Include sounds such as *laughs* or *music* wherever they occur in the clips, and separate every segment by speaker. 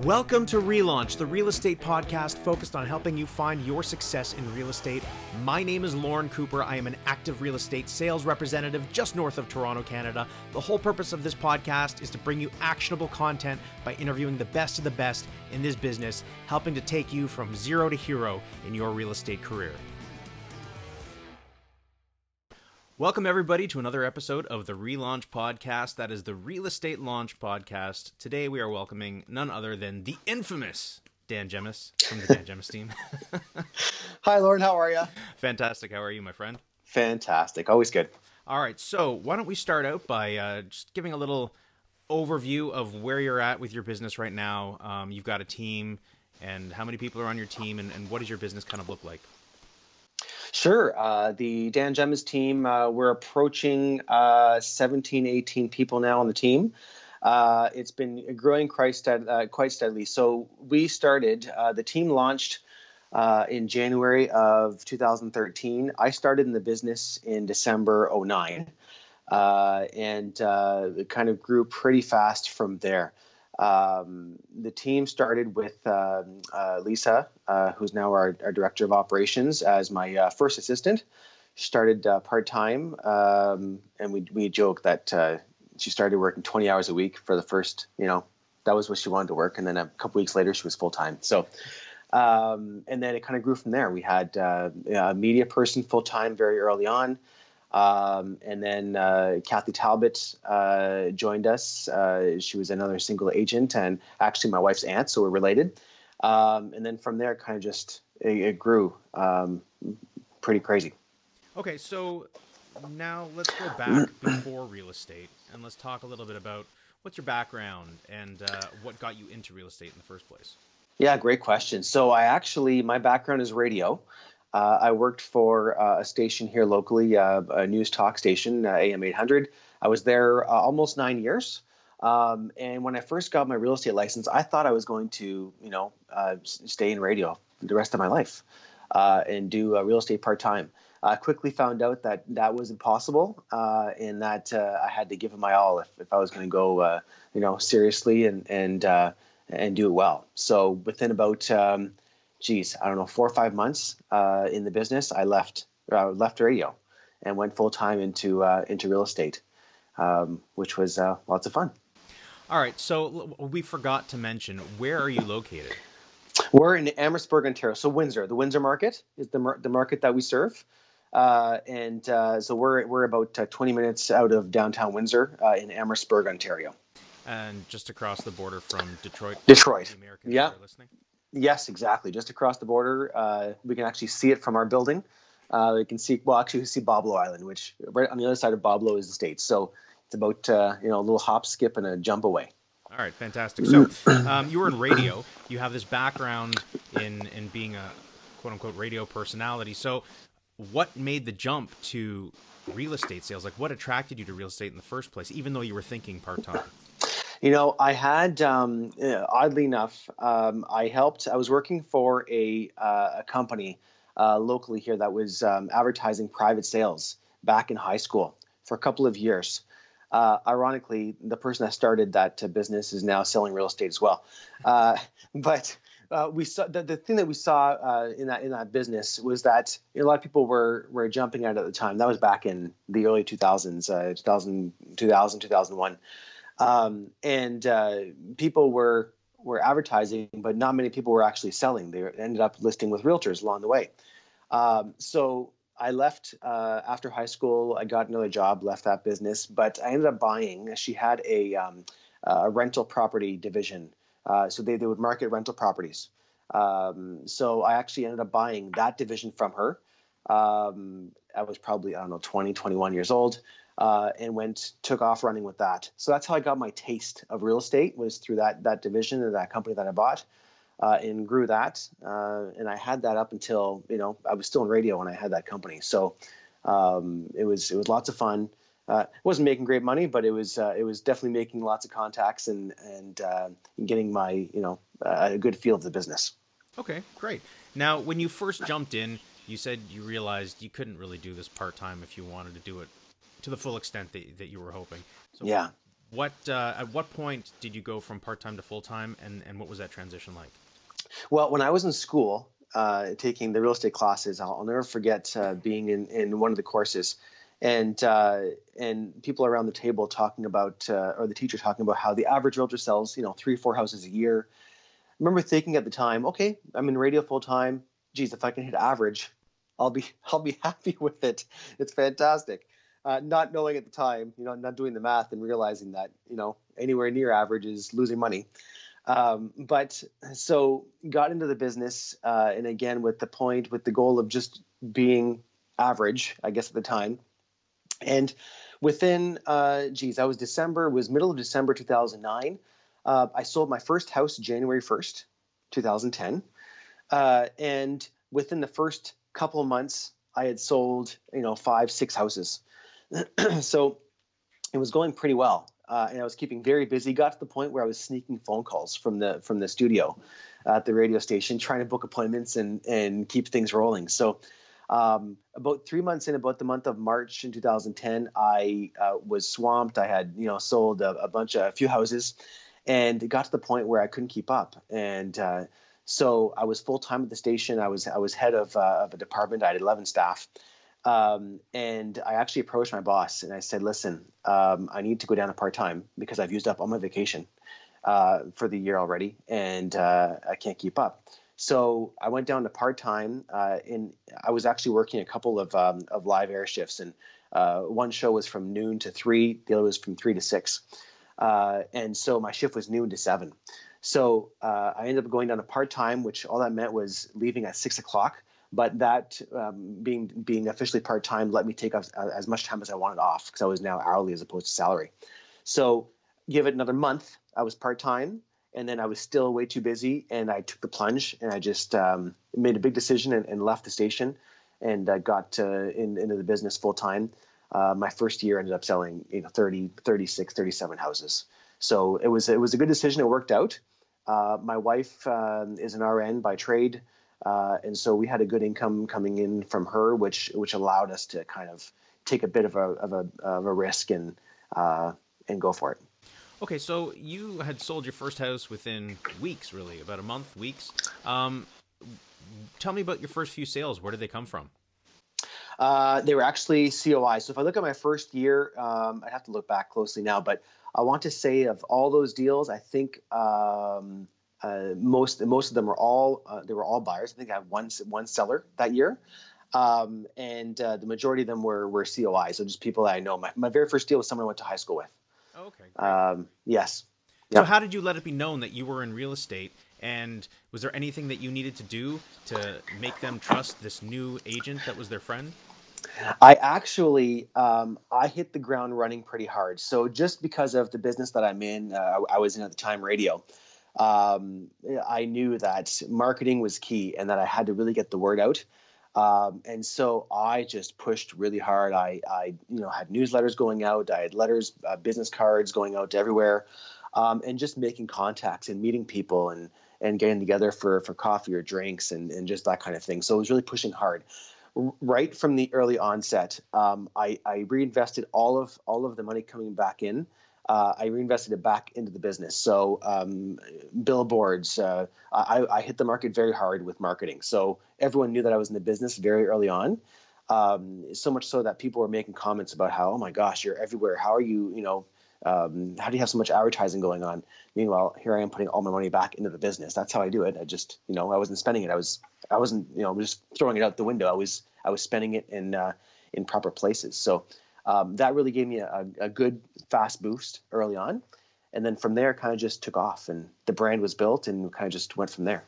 Speaker 1: Welcome to Relaunch, the real estate podcast focused on helping you find your success in real estate. My name is Lorne Cooper. I am an active real estate sales representative just north of Toronto, Canada. The whole purpose of this podcast is to bring you actionable content by interviewing the best of the best in this business, helping to take you from zero to hero in your real estate career. Welcome, everybody, to another episode of the Relaunch Podcast. That is the Real Estate Launch Podcast. Today, we are welcoming none other than the infamous Dan Gemus from the Dan Gemus team. *laughs*
Speaker 2: Hi, Lorne. How are you?
Speaker 1: Fantastic. How are you, my friend?
Speaker 2: Fantastic. Always good.
Speaker 1: All right. So, why don't we start out by uh, just giving a little overview of where you're at with your business right now? Um, you've got a team, and how many people are on your team, and, and what does your business kind of look like?
Speaker 2: Sure. Uh, the Dan Gemus team, uh, we're approaching uh, 17, 18 people now on the team. Uh, it's been growing quite, stead- uh, quite steadily. So we started, uh, the team launched in January of 2013. I started in the business in December 09 and it kind of grew pretty fast from there. Um, the team started with um, uh, Lisa, uh, who's now our, our, director of operations, as my uh, first assistant. She started uh, part time, um, and we we joke that uh, she started working 20 hours a week for the first, you know, that was what she wanted to work, and then a couple weeks later she was full time. So. Um, and then it kind of grew from there. We had uh, a media person full time very early on. Um, and then uh, Kathy Talbot uh, joined us. Uh, she was another single agent and actually my wife's aunt, so we're related. Um, and then from there, it kind of just it, it grew um, pretty crazy.
Speaker 1: Okay, so now let's go back *clears throat* before real estate and let's talk a little bit about what's your background and uh, what got you into real estate in the first place.
Speaker 2: Yeah, great question. So I actually my background is radio. Uh, I worked for uh, a station here locally, uh, a news talk station, uh, AM 800. I was there uh, almost nine years. Um, and when I first got my real estate license, I thought I was going to, you know, uh, stay in radio the rest of my life and do real estate part time. I quickly found out that that was impossible, and that I had to give it my all if, if I was going to go, you know, seriously and and and do it well. So within about um, geez, I don't know, four or five months uh, in the business, I left uh, left radio and went full time into uh, into real estate, um, which was uh, lots of fun.
Speaker 1: All right, so we forgot to mention where are you located?
Speaker 2: We're in Amherstburg, Ontario. So Windsor, the Windsor market is the mar- the market that we serve. Uh, and uh, so we're we're about 20 minutes out of downtown Windsor in Amherstburg, Ontario.
Speaker 1: And just across the border from Detroit.
Speaker 2: Detroit. yeah. Yes, exactly. Just across the border, uh, we can actually see it from our building. Uh, we can see, well, actually, we see Boblo Island, which right on the other side of Boblo is the States. So it's about, uh, you know, a little hop, skip, and a jump away.
Speaker 1: All right, fantastic. So um, you were in radio. You have this background in in being a quote unquote radio personality. So what made the jump to real estate sales? Like, what attracted you to real estate in the first place, even though you were thinking part time?
Speaker 2: You know, I had, um, oddly enough, um, I helped. I was working for a, uh, a company uh, locally here that was um, advertising private sales back in high school for a couple of years. Uh, ironically, the person that started that uh, business is now selling real estate as well. Uh, *laughs* but uh, we saw the, the thing that we saw in that in that business was that a lot of people were were jumping out at the time. That was back in the early 2000s, 2000, 2000 2001. Um, and uh, people were were advertising, but not many people were actually selling. They ended up listing with realtors along the way. Um, so I left uh, after high school. I got another job, left that business, but I ended up buying. She had a, um, a rental property division, uh, so they, they would market rental properties. Um, so I actually ended up buying that division from her. Um, I was probably I don't know 20, 21 years old uh, and went took off running with that. So that's how I got my taste of real estate was through that that division of that company that I bought. Uh, and grew that, uh, and I had that up until you know I was still in radio when I had that company. So um, it was it was lots of fun. Uh, wasn't making great money, but it was uh, it was definitely making lots of contacts and and, uh, getting my you know a good feel of the business.
Speaker 1: Okay, great. Now, when you first jumped in, you said you realized you couldn't really do this part time if you wanted to do it to the full extent that, that you were hoping.
Speaker 2: So yeah.
Speaker 1: What uh, at what point did you go from part time to full time, and and what was that transition like?
Speaker 2: Well, when I was in school, uh, taking the real estate classes, I'll, I'll never forget uh, being in, in one of the courses, and uh, and people around the table talking about, uh, or the teacher talking about how the average realtor sells, you know, three four houses a year. I remember thinking at the time, okay, I'm in radio full time. Geez, if I can hit average, I'll be *laughs* I'll be happy with it. It's fantastic. Uh, not knowing at the time, you know, not doing the math and realizing that you know anywhere near average is losing money. Um, but so got into the business, uh, and again with the point, with the goal of just being average, I guess at the time. And within, uh, geez, I was December, was middle of December 2009. Uh, I sold my first house January 1st, 2010. Uh, and within the first couple of months, I had sold, you know, five, six houses. *clears throat* so it was going pretty well uh, and I was keeping very busy. Got to the point where I was sneaking phone calls from the from the studio at the radio station, trying to book appointments and and keep things rolling. So. Um, about three months in, about the month of March in 2010, I uh, was swamped. I had, you know, sold a, a, bunch of a few houses, and it got to the point where I couldn't keep up. And uh, so I was full time at the station. I was I was head of, uh, of a department. I had 11 staff, um, and I actually approached my boss and I said, listen, um, I need to go down to part time because I've used up all my vacation uh, for the year already and uh, I can't keep up. So I went down to part time. Uh, and I was actually working a couple of, um, of live air shifts. And uh, one show was from noon to three, the other was from three to six. Uh, and so my shift was noon to seven. So uh, I ended up going down to part time, which all that meant was leaving at six o'clock but that um, being being officially part time let me take as, as much time as I wanted off because I was now hourly as opposed to salary. So give it another month, I was part time, and then I was still way too busy, and I took the plunge and I just um, made a big decision and, and left the station and uh, got uh, in, into the business full time. Uh, my first year ended up selling you know 30, 36, 37 houses. So it was it was a good decision. It worked out. Uh, my wife um, is an RN by trade. Uh, and so we had a good income coming in from her, which which allowed us to kind of take a bit of a of a, of a risk and uh, and go for it.
Speaker 1: Okay, so you had sold your first house within weeks, really, about a month, weeks. Um, tell me about your first few sales. Where did they come from?
Speaker 2: Uh, they were actually COI. So if I look at my first year, um, I'd have to look back closely now, but I want to say of all those deals, I think um, uh, most most of them were all uh, they were all buyers. I think I had one one seller that year, um, and uh, the majority of them were were COI, so just people that I know. My, my very first deal was someone I went to high school with.
Speaker 1: Oh, okay.
Speaker 2: Um, yes.
Speaker 1: So yep. how did you let it be known that you were in real estate? And was there anything that you needed to do to make them trust this new agent that was their friend?
Speaker 2: I actually um, I hit the ground running pretty hard. So just because of the business that I'm in, uh, I was in at the time radio um, I knew that marketing was key and that I had to really get the word out. Um, and so I just pushed really hard. I, I, you know, had newsletters going out. I had letters, uh, business cards going out everywhere, um, and just making contacts and meeting people and and getting together for for coffee or drinks and and just that kind of thing. So I was really pushing hard. right from the early onset, um, I, I reinvested all of all of the money coming back in uh, I reinvested it back into the business. So um, billboards, uh, I, I, hit the market very hard with marketing. So everyone knew that I was in the business very early on. Um, so much so that people were making comments about how, oh my gosh, you're everywhere. How are you? You know, um, how do you have so much advertising going on? Meanwhile, here I am putting all my money back into the business. That's how I do it. I just, you know, I wasn't spending it. I was, I wasn't, you know, just throwing it out the window. I was, I was spending it in, uh, in proper places. So um, that really gave me a, a, good fast boost early on. And then from there kind of just took off and the brand was built and kind of just went from there.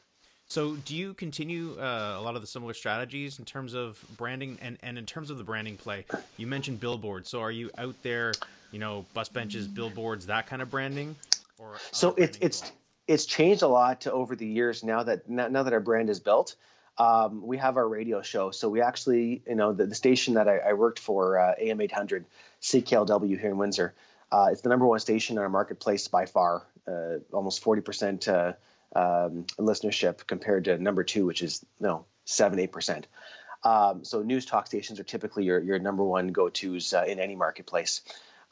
Speaker 1: So do you continue uh, a lot of the similar strategies in terms of branding and, and in terms of the branding play? You mentioned billboards. So are you out there you know bus benches billboards that kind of branding?
Speaker 2: Or so it, it's it's changed a lot over the years now that now that our brand is built um, we have our radio show. So we actually, you know, the, the station that I, I worked for, uh, AM 800, CKLW here in Windsor, uh, it's the number one station in our marketplace by far, uh, almost 40% uh, um, listenership compared to number two, which is you know seven eight percent. Um, so news talk stations are typically your your number one go tos uh, in any marketplace.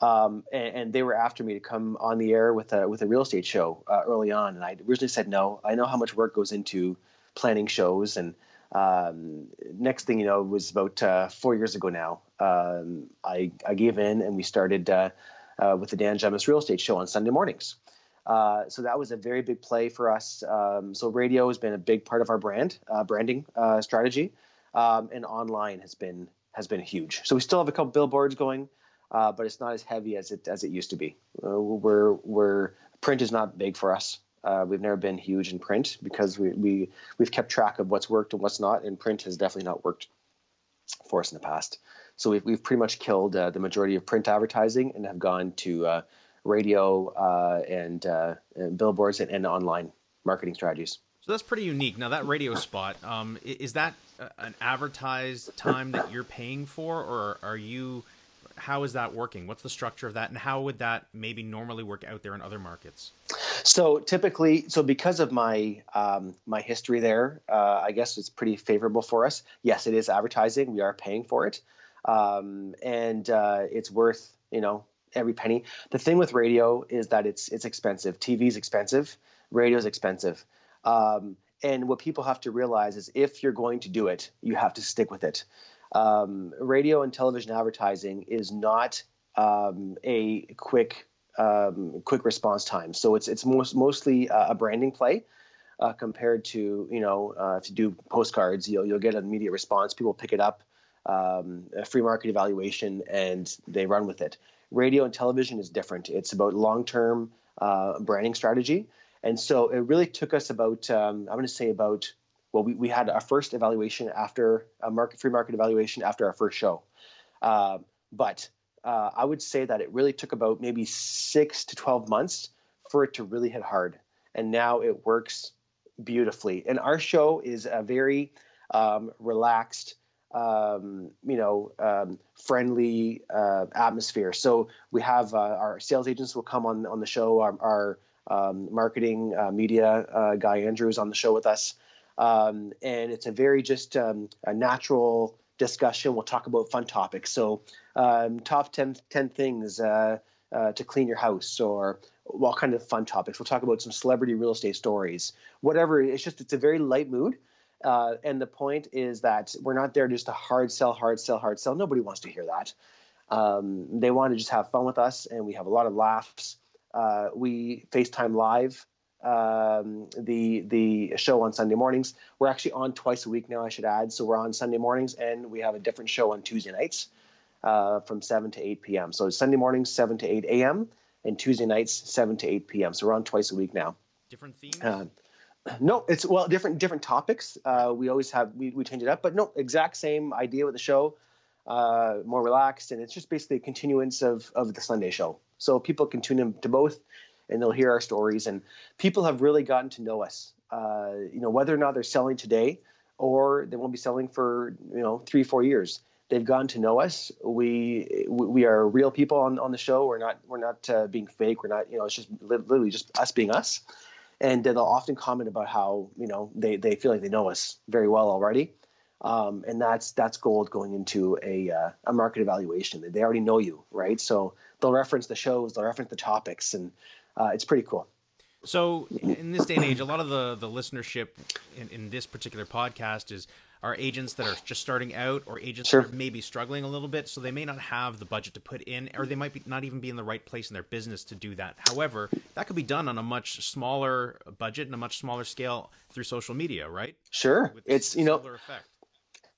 Speaker 2: Um, and, and, they were after me to come on the air with a with a real estate show uh, early on, and I originally said no. I know how much work goes into planning shows, and um, next thing you know, it was about uh, four years ago now. Um, I I gave in, and we started uh, uh with the Dan Gemus Real Estate Show on Sunday mornings. Uh, so that was a very big play for us. Um, so radio has been a big part of our brand uh, branding strategy, um, and online has been has been huge. So we still have a couple billboards going uh, but it's not as heavy as it as it used to be. Uh, we're we're print is not big for us. Uh, we've never been huge in print because we, we we've kept track of what's worked and what's not, and print has definitely not worked for us in the past. So we've we've pretty much killed uh, the majority of print advertising and have gone to uh, radio uh, and, and, billboards and, and online marketing strategies.
Speaker 1: So that's pretty unique. Now that radio spot, um, is that an advertised time that you're paying for, or are you how is that working? What's the structure of that, and how would that maybe normally work out there in other markets?
Speaker 2: So typically, so because of my um, my history there, uh, I guess it's pretty favorable for us. Yes, it is advertising. We are paying for it, um, and uh, it's worth you know every penny. The thing with radio is that it's it's expensive. TV is expensive. Radio is expensive. Um, and what people have to realize is if you're going to do it, you have to stick with it um, radio and television advertising is not um, a quick um, quick response time. So it's it's most, mostly a branding play. Uh, compared to you know uh, if you do postcards, you'll you'll get an immediate response. People pick it up, um, a free market evaluation, and they run with it. Radio and television is different. It's about long term uh, branding strategy, and so it really took us about um, I'm going to say about well, we, we had our first evaluation after a market free market evaluation after our first show. Uh, but uh, I would say that it really took about maybe six to 12 months for it to really hit hard. And now it works beautifully. And our show is a very um, relaxed, um, you know, um, friendly uh, atmosphere. So we have uh, our sales agents will come on on the show. Our, our um, marketing uh, media uh, guy Andrew is on the show with us. Um, and it's a very just um, a natural discussion. We'll talk about fun topics. So, um, top 10, 10 things uh, uh, to clean your house, or what kind of fun topics. We'll talk about some celebrity real estate stories, whatever. It's just it's a very light mood. Uh, and the point is that we're not there just to hard sell, hard sell, hard sell. Nobody wants to hear that. Um, they want to just have fun with us, and we have a lot of laughs. Uh, we FaceTime live um, the the show on Sunday mornings. We're actually on twice a week now. I should add. So we're on Sunday mornings, and we have a different show on Tuesday nights uh, from 7 to 8 p.m. So Sunday mornings 7 to 8 a.m. and Tuesday nights 7 to 8 p.m. So we're on twice a week now.
Speaker 1: Different themes. Uh,
Speaker 2: no, it's well different different topics. Uh, we always have we, we change it up, but no, exact same idea with the show. Uh, more relaxed, and it's just basically a continuance of of the Sunday show. So people can tune in to both and they'll hear our stories. And people have really gotten to know us. Uh, you know, whether or not they're selling today or they won't be selling for you know three, four years. They've gotten to know us. We we are real people on, on the show. We're not we're not uh, being fake. We're not you know it's just literally just us being us. And they'll often comment about how you know they, they feel like they know us very well already. Um, and that's that's gold going into a uh, a market evaluation. They already know you, right? So they'll reference the shows, they'll reference the topics, and uh, it's pretty cool.
Speaker 1: So in this day and age, a lot of the the listenership in, in this particular podcast is are agents that are just starting out or agents sure. that are maybe struggling a little bit so they may not have the budget to put in or they might be not even be in the right place in their business to do that however that could be done on a much smaller budget and a much smaller scale through social media right
Speaker 2: sure With it's you know effect.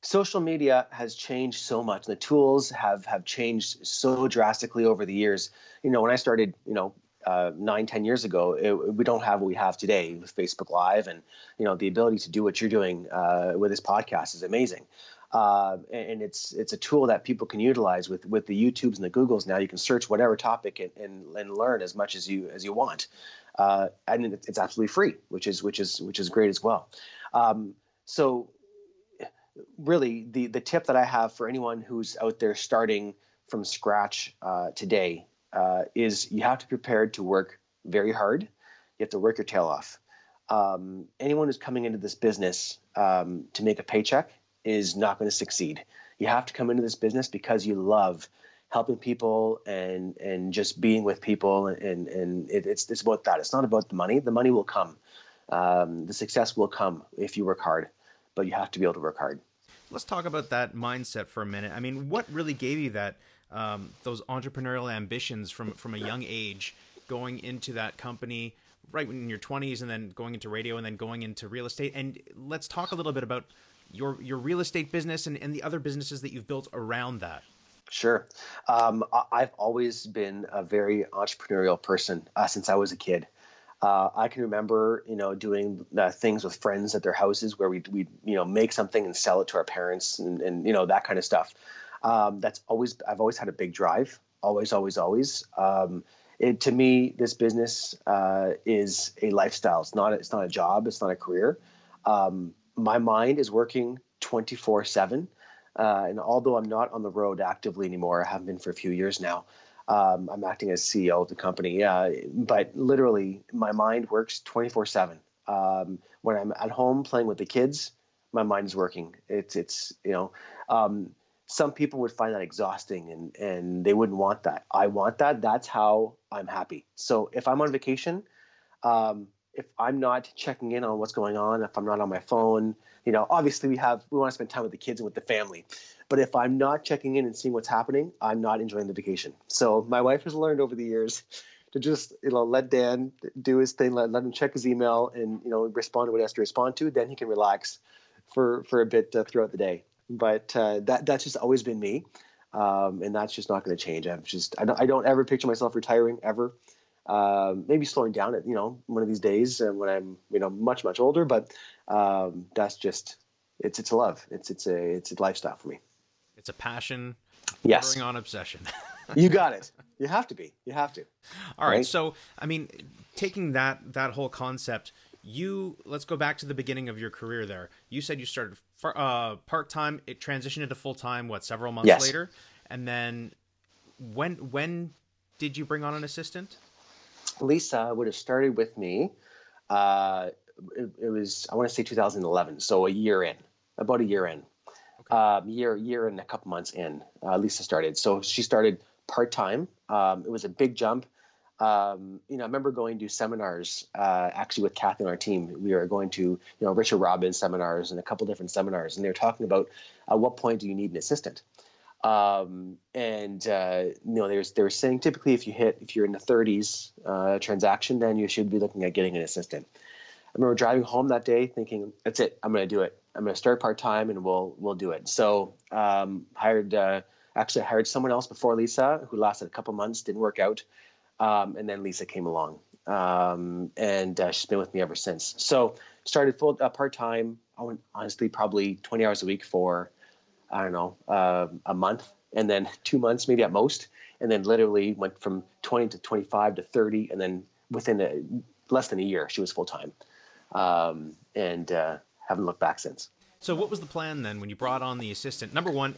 Speaker 2: social media has changed so much the tools have have changed so drastically over the years you know when i started you know uh, nine, ten years ago, it, we don't have what we have today with Facebook Live, and you know the ability to do what you're doing uh, with this podcast is amazing. Uh, and it's it's a tool that people can utilize with with the YouTubes and the Googles. Now you can search whatever topic and, and, and learn as much as you as you want, uh, and it's absolutely free, which is which is which is great as well. Um, so really, the the tip that I have for anyone who's out there starting from scratch uh, today uh, is you have to be prepared to work very hard. You have to work your tail off. Um, anyone who's coming into this business um, to make a paycheck is not going to succeed. You have to come into this business because you love helping people and and just being with people and and it, it's it's about that. It's not about the money. The money will come. Um, the success will come if you work hard, but you have to be able to work hard.
Speaker 1: Let's talk about that mindset for a minute. I mean, what really gave you that um, those entrepreneurial ambitions from from a young age, going into that company right in your 20s and then going into radio and then going into real estate and let's talk a little bit about your your real estate business and, and the other businesses that you've built around that
Speaker 2: Sure. Um, I've always been a very entrepreneurial person uh, since I was a kid. Uh, I can remember, you know, doing uh, things with friends at their houses where we we you know make something and sell it to our parents and, and you know that kind of stuff. Um, that's always I've always had a big drive. Always, always, always. Um, it, to me, this business uh, is a lifestyle. It's not it's not a job. It's not a career. Um, my mind is working twenty four seven. Uh, and although I'm not on the road actively anymore, I haven't been for a few years now. Um, I'm acting as CEO of the company, uh, but literally my mind works 24 seven. Um, when I'm at home playing with the kids, my mind is working. It's, it's, you know, um, some people would find that exhausting and, and they wouldn't want that. I want that. That's how I'm happy. So if I'm on vacation, um, if I'm not checking in on what's going on, if I'm not on my phone, you know, obviously we have we want to spend time with the kids and with the family. But if I'm not checking in and seeing what's happening, I'm not enjoying the vacation. So my wife has learned over the years *laughs* to just you know let Dan do his thing, let, let him check his email and you know respond to what he has to respond to. Then he can relax for for a bit uh, throughout the day. But uh, that that's just always been me, um, and that's just not going to change. I'm just I don't, I don't ever picture myself retiring ever. Um, maybe slowing down at you know one of these days uh, when I'm you know much much older, but um, that's just it's it's a love. It's it's a it's a lifestyle for me.
Speaker 1: It's a passion.
Speaker 2: Yes.
Speaker 1: On obsession. *laughs*
Speaker 2: you got it. You have to be. You have to.
Speaker 1: All right? right. So I mean, taking that that whole concept, you let's go back to the beginning of your career. There, you said you started uh, part time. It transitioned into full time. What several months
Speaker 2: yes.
Speaker 1: later, and then when when did you bring on an assistant?
Speaker 2: Lisa would have started with me. Uh, it, it, was I want to say 2011, so a year in, about a year in, okay. um, year year and a couple months in. Uh, Lisa started, so she started part time. Um, it was a big jump. Um, you know, I remember going to seminars uh, actually with Kathy and our team. We were going to, you know, Richard Robbins seminars and a couple different seminars, and they were talking about at what point do you need an assistant. Um, and uh, you know, they were saying typically if you hit if you're in the 30s uh, transaction, then you should be looking at getting an assistant. I remember driving home that day thinking, that's it, I'm going to do it. I'm going to start part time and we'll we'll do it. So um, hired uh, actually hired someone else before Lisa who lasted a couple months, didn't work out, um, and then Lisa came along, um, and uh, she's been with me ever since. So started full uh, part time. I went honestly probably 20 hours a week for I don't know, uh, a month and then two months maybe at most. And then literally went from 20 to 25 to 30. And then within a, less than a year, she was full time. Um, and uh, haven't looked back since.
Speaker 1: So, what was the plan then when you brought on the assistant? Number one,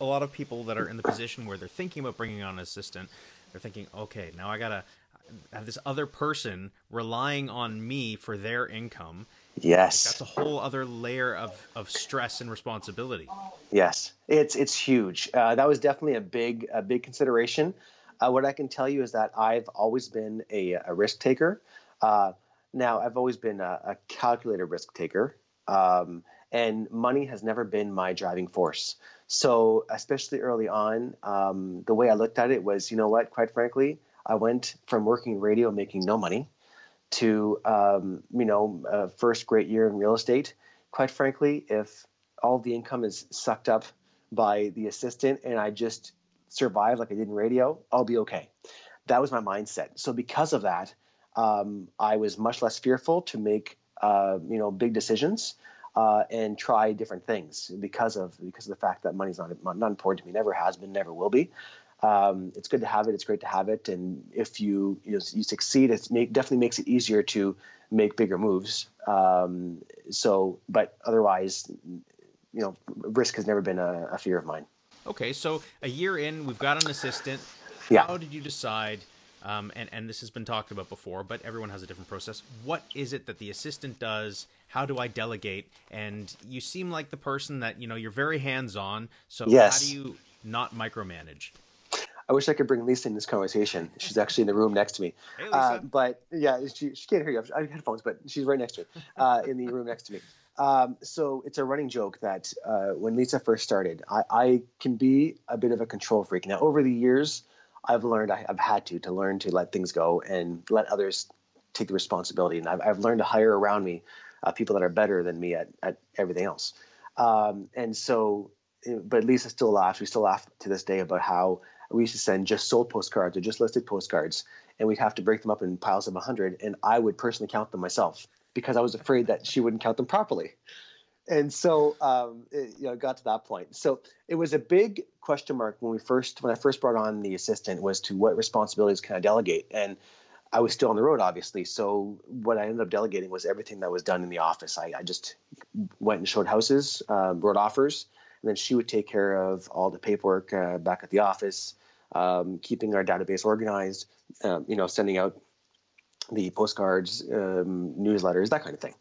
Speaker 1: a lot of people that are in the position where they're thinking about bringing on an assistant, they're thinking, okay, now I got to have this other person relying on me for their income
Speaker 2: Yes.
Speaker 1: That's a whole other layer of, of stress and responsibility.
Speaker 2: Yes, it's it's huge. Uh, that was definitely a big a big consideration. Uh, what I can tell you is that I've always been a, a risk taker. Uh, now I've always been a, a calculated risk taker, um, and money has never been my driving force. So especially early on, um, the way I looked at it was, you know what? Quite frankly, I went from working radio making no money to um, you know first great year in real estate. Quite frankly, if all the income is sucked up by the assistant and I just survive like I did in radio, I'll be okay. That was my mindset. So because of that, um, I was much less fearful to make uh, you know big decisions uh, and try different things because of because of the fact that money's not not important to me, never has been, never will be um, it's good to have it. It's great to have it. And if you you, know, you succeed, it make, definitely makes it easier to make bigger moves. Um, so, but otherwise, you know, risk has never been a, a, fear of mine.
Speaker 1: Okay, so a year in, we've got an assistant.
Speaker 2: How
Speaker 1: yeah. did you decide? Um, and and this has been talked about before, but everyone has a different process. What is it that the assistant does? How do I delegate? And you seem like the person that you know you're very hands on. So
Speaker 2: yes.
Speaker 1: how do you not micromanage?
Speaker 2: I wish I could bring Lisa in this conversation. She's actually in the room next to me.
Speaker 1: Hey,
Speaker 2: Uh,
Speaker 1: Lisa.
Speaker 2: but yeah, she, she can't hear you. I have headphones, but she's right next to me uh, in the room next to me. Um, so it's a running joke that uh, when Lisa first started, I, I can be a bit of a control freak. Now, over the years, I've learned, I, I've had to, to learn to let things go and let others take the responsibility. And I've, I've learned to hire around me uh, people that are better than me at, at everything else. Um, and so, uh, but Lisa still laughs. We still laugh to this day about how we used to send just sold postcards or just listed postcards, and we'd have to break them up in piles of 100. And I would personally count them myself because I was afraid that she wouldn't count them properly. And so, um, it, you know, it got to that point. So it was a big question mark when we first, when I first brought on the assistant, was to what responsibilities can I delegate? And I was still on the road, obviously. So what I ended up delegating was everything that was done in the office. I, I just went and showed houses, um, wrote offers, and then she would take care of all the paperwork uh, back at the office, um, keeping our database organized, um, you know, sending out the postcards, um, newsletters, that kind of thing.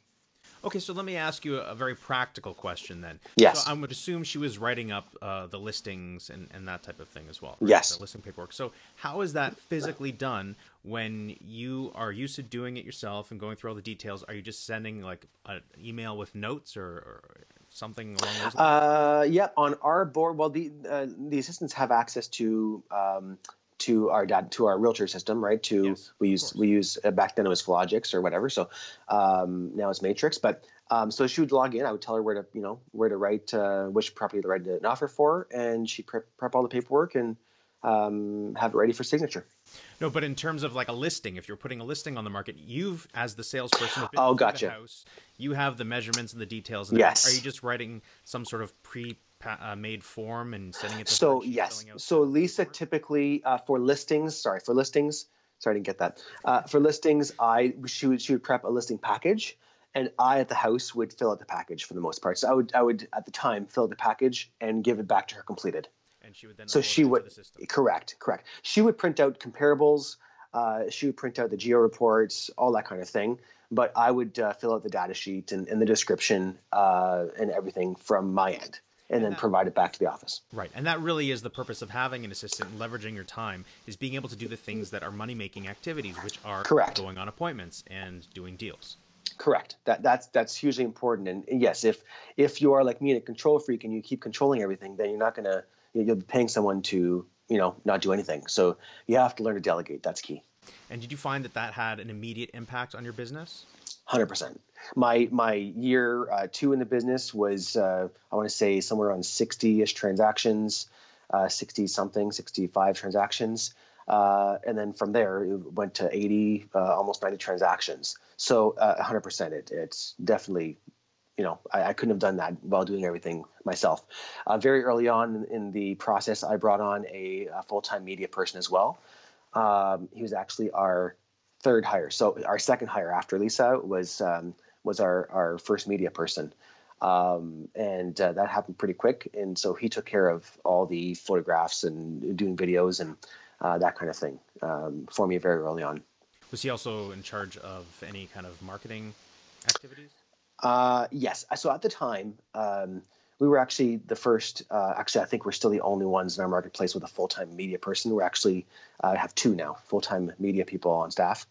Speaker 1: Okay, so let me ask you a very practical question then.
Speaker 2: Yes.
Speaker 1: So I would assume she was writing up uh, the listings and, and that type of thing as well.
Speaker 2: Yes.
Speaker 1: The listing paperwork. So how is that physically done when you are used to doing it yourself and going through all the details? Are you just sending like an email with notes or, or something along those lines?
Speaker 2: Uh, yeah, on our board, well, the uh, the assistants have access to um, to our data, to our realtor system, right? To
Speaker 1: Yes,
Speaker 2: we use we use uh, back then it was Flogix or whatever. So um, now it's Matrix, but um, so she would log in. I would tell her where to you know where to write uh, which property to write an offer for, and she prep prep all the paperwork and um, have it ready for signature.
Speaker 1: No, but in terms of like a listing, if you're putting a listing on the market, you've as the salesperson
Speaker 2: Oh, gotcha.
Speaker 1: the house, you have the measurements and the details. And
Speaker 2: Yes.
Speaker 1: Are you just writing some sort of pre-made form and sending it to
Speaker 2: So yes, so Lisa
Speaker 1: paperwork?
Speaker 2: typically uh, for listings, sorry for listings, sorry I didn't get that. Uh, for listings, I she would she would prep a listing package, and I at the house would fill out the package for the most part. So I would I would at the time fill out the package and give it back to her completed.
Speaker 1: and she would then
Speaker 2: So she would correct correct. She would print out comparables. Uh, she would print out the geo reports, all that kind of thing. But I would uh, fill out the data sheet and, and the description uh, and everything from my end, and then
Speaker 1: that-
Speaker 2: provide it back to the office.
Speaker 1: Right, and that really is the purpose of having an assistant, and leveraging your time, is being able to do the things that are money-making activities, which are
Speaker 2: Correct.
Speaker 1: going on appointments and doing deals.
Speaker 2: Correct. That that's that's hugely important. And yes, if if you are like me, and a control freak, and you keep controlling everything, then you're not gonna you'll be paying someone to you know not do anything. So you have to learn to delegate. That's key.
Speaker 1: And did you find that that had an immediate impact on your business?
Speaker 2: Hundred percent. My my year uh, two in the business was uh, I want to say somewhere around sixty ish transactions, uh, sixty something, sixty five transactions. Uh, and then from there, it went to 80, uh, almost 90 transactions. So uh, 100%, it, it's definitely you know, I, I couldn't have done that while doing everything myself. Uh, very early on in, the process, I brought on a, a full-time media person as well. Um, he was actually our third hire. So our second hire after Lisa was um, was our our first media person, um, and uh, that happened pretty quick. And so he took care of all the photographs and doing videos and uh, that kind of thing um, for me very early on.
Speaker 1: Was he also in charge of any kind of marketing activities?
Speaker 2: Uh, yes. So at the time, um, we were actually the first. Uh, actually, I think we're still the only ones in our marketplace with a full-time media person. We're actually uh, have two now, full-time media people on staff.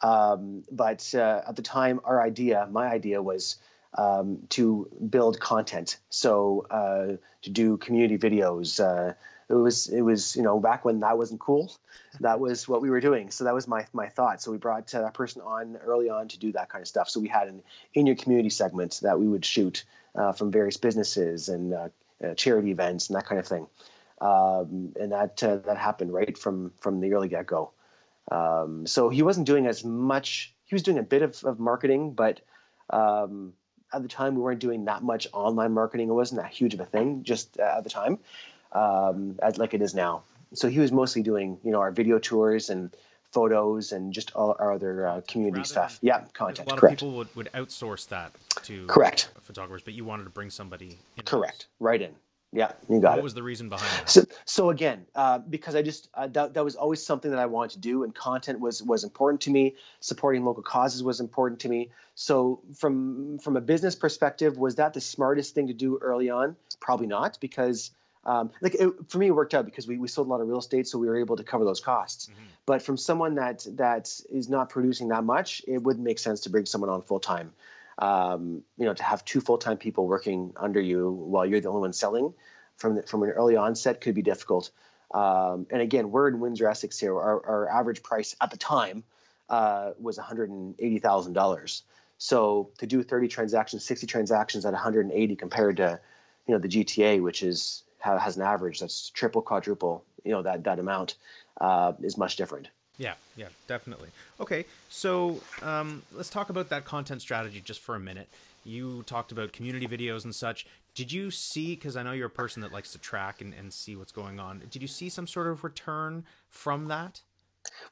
Speaker 2: Um, but uh, at the time, our idea, my idea, was um, to build content. So uh, to do community videos. Uh, it was it was you know back when that wasn't cool. That was what we were doing. So that was my my thought. So we brought uh, that person on early on to do that kind of stuff. So we had an in your community segment that we would shoot uh, from various businesses and uh, uh, charity events and that kind of thing. Um, and that uh, that happened right from from the early get go. Um, so he wasn't doing as much. He was doing a bit of, of marketing, but um, at the time we weren't doing that much online marketing. It wasn't that huge of a thing just uh, at the time, um, as like it is now. So he was mostly doing, you know, our video tours and photos and just all our other uh, community
Speaker 1: Rather
Speaker 2: stuff. Yeah, content.
Speaker 1: A lot
Speaker 2: Correct.
Speaker 1: of people would, would outsource that to
Speaker 2: Correct.
Speaker 1: photographers, but you wanted to bring somebody in.
Speaker 2: Correct. Right in. Yeah, you got
Speaker 1: What
Speaker 2: it.
Speaker 1: What was the reason behind that?
Speaker 2: So, so again, uh, because I just uh, that, that was always something that I wanted to do, and content was was important to me. Supporting local causes was important to me. So, from from a business perspective, was that the smartest thing to do early on? Probably not, because um, like it, for me, it worked out because we, we sold a lot of real estate, so we were able to cover those costs. Mm-hmm. But from someone that that is not producing that much, it wouldn't make sense to bring someone on full time. Um, you know, to have two full time people working under you while you're the only one selling from the, from an early onset could be difficult. Um, and again, we're in Windsor, Essex here. Our, our average price at the time uh, was $180,000. So to do 30 transactions, 60 transactions at 180 compared to, you know, the GTA, which is has an average that's triple, quadruple, you know, that that amount uh, is much different.
Speaker 1: Yeah, yeah, definitely. Okay, so um, let's talk about that content strategy just for a minute. You talked about community videos and such. Did you see, because I know you're a person that likes to track and, and see what's going on, did you see some sort of return from that?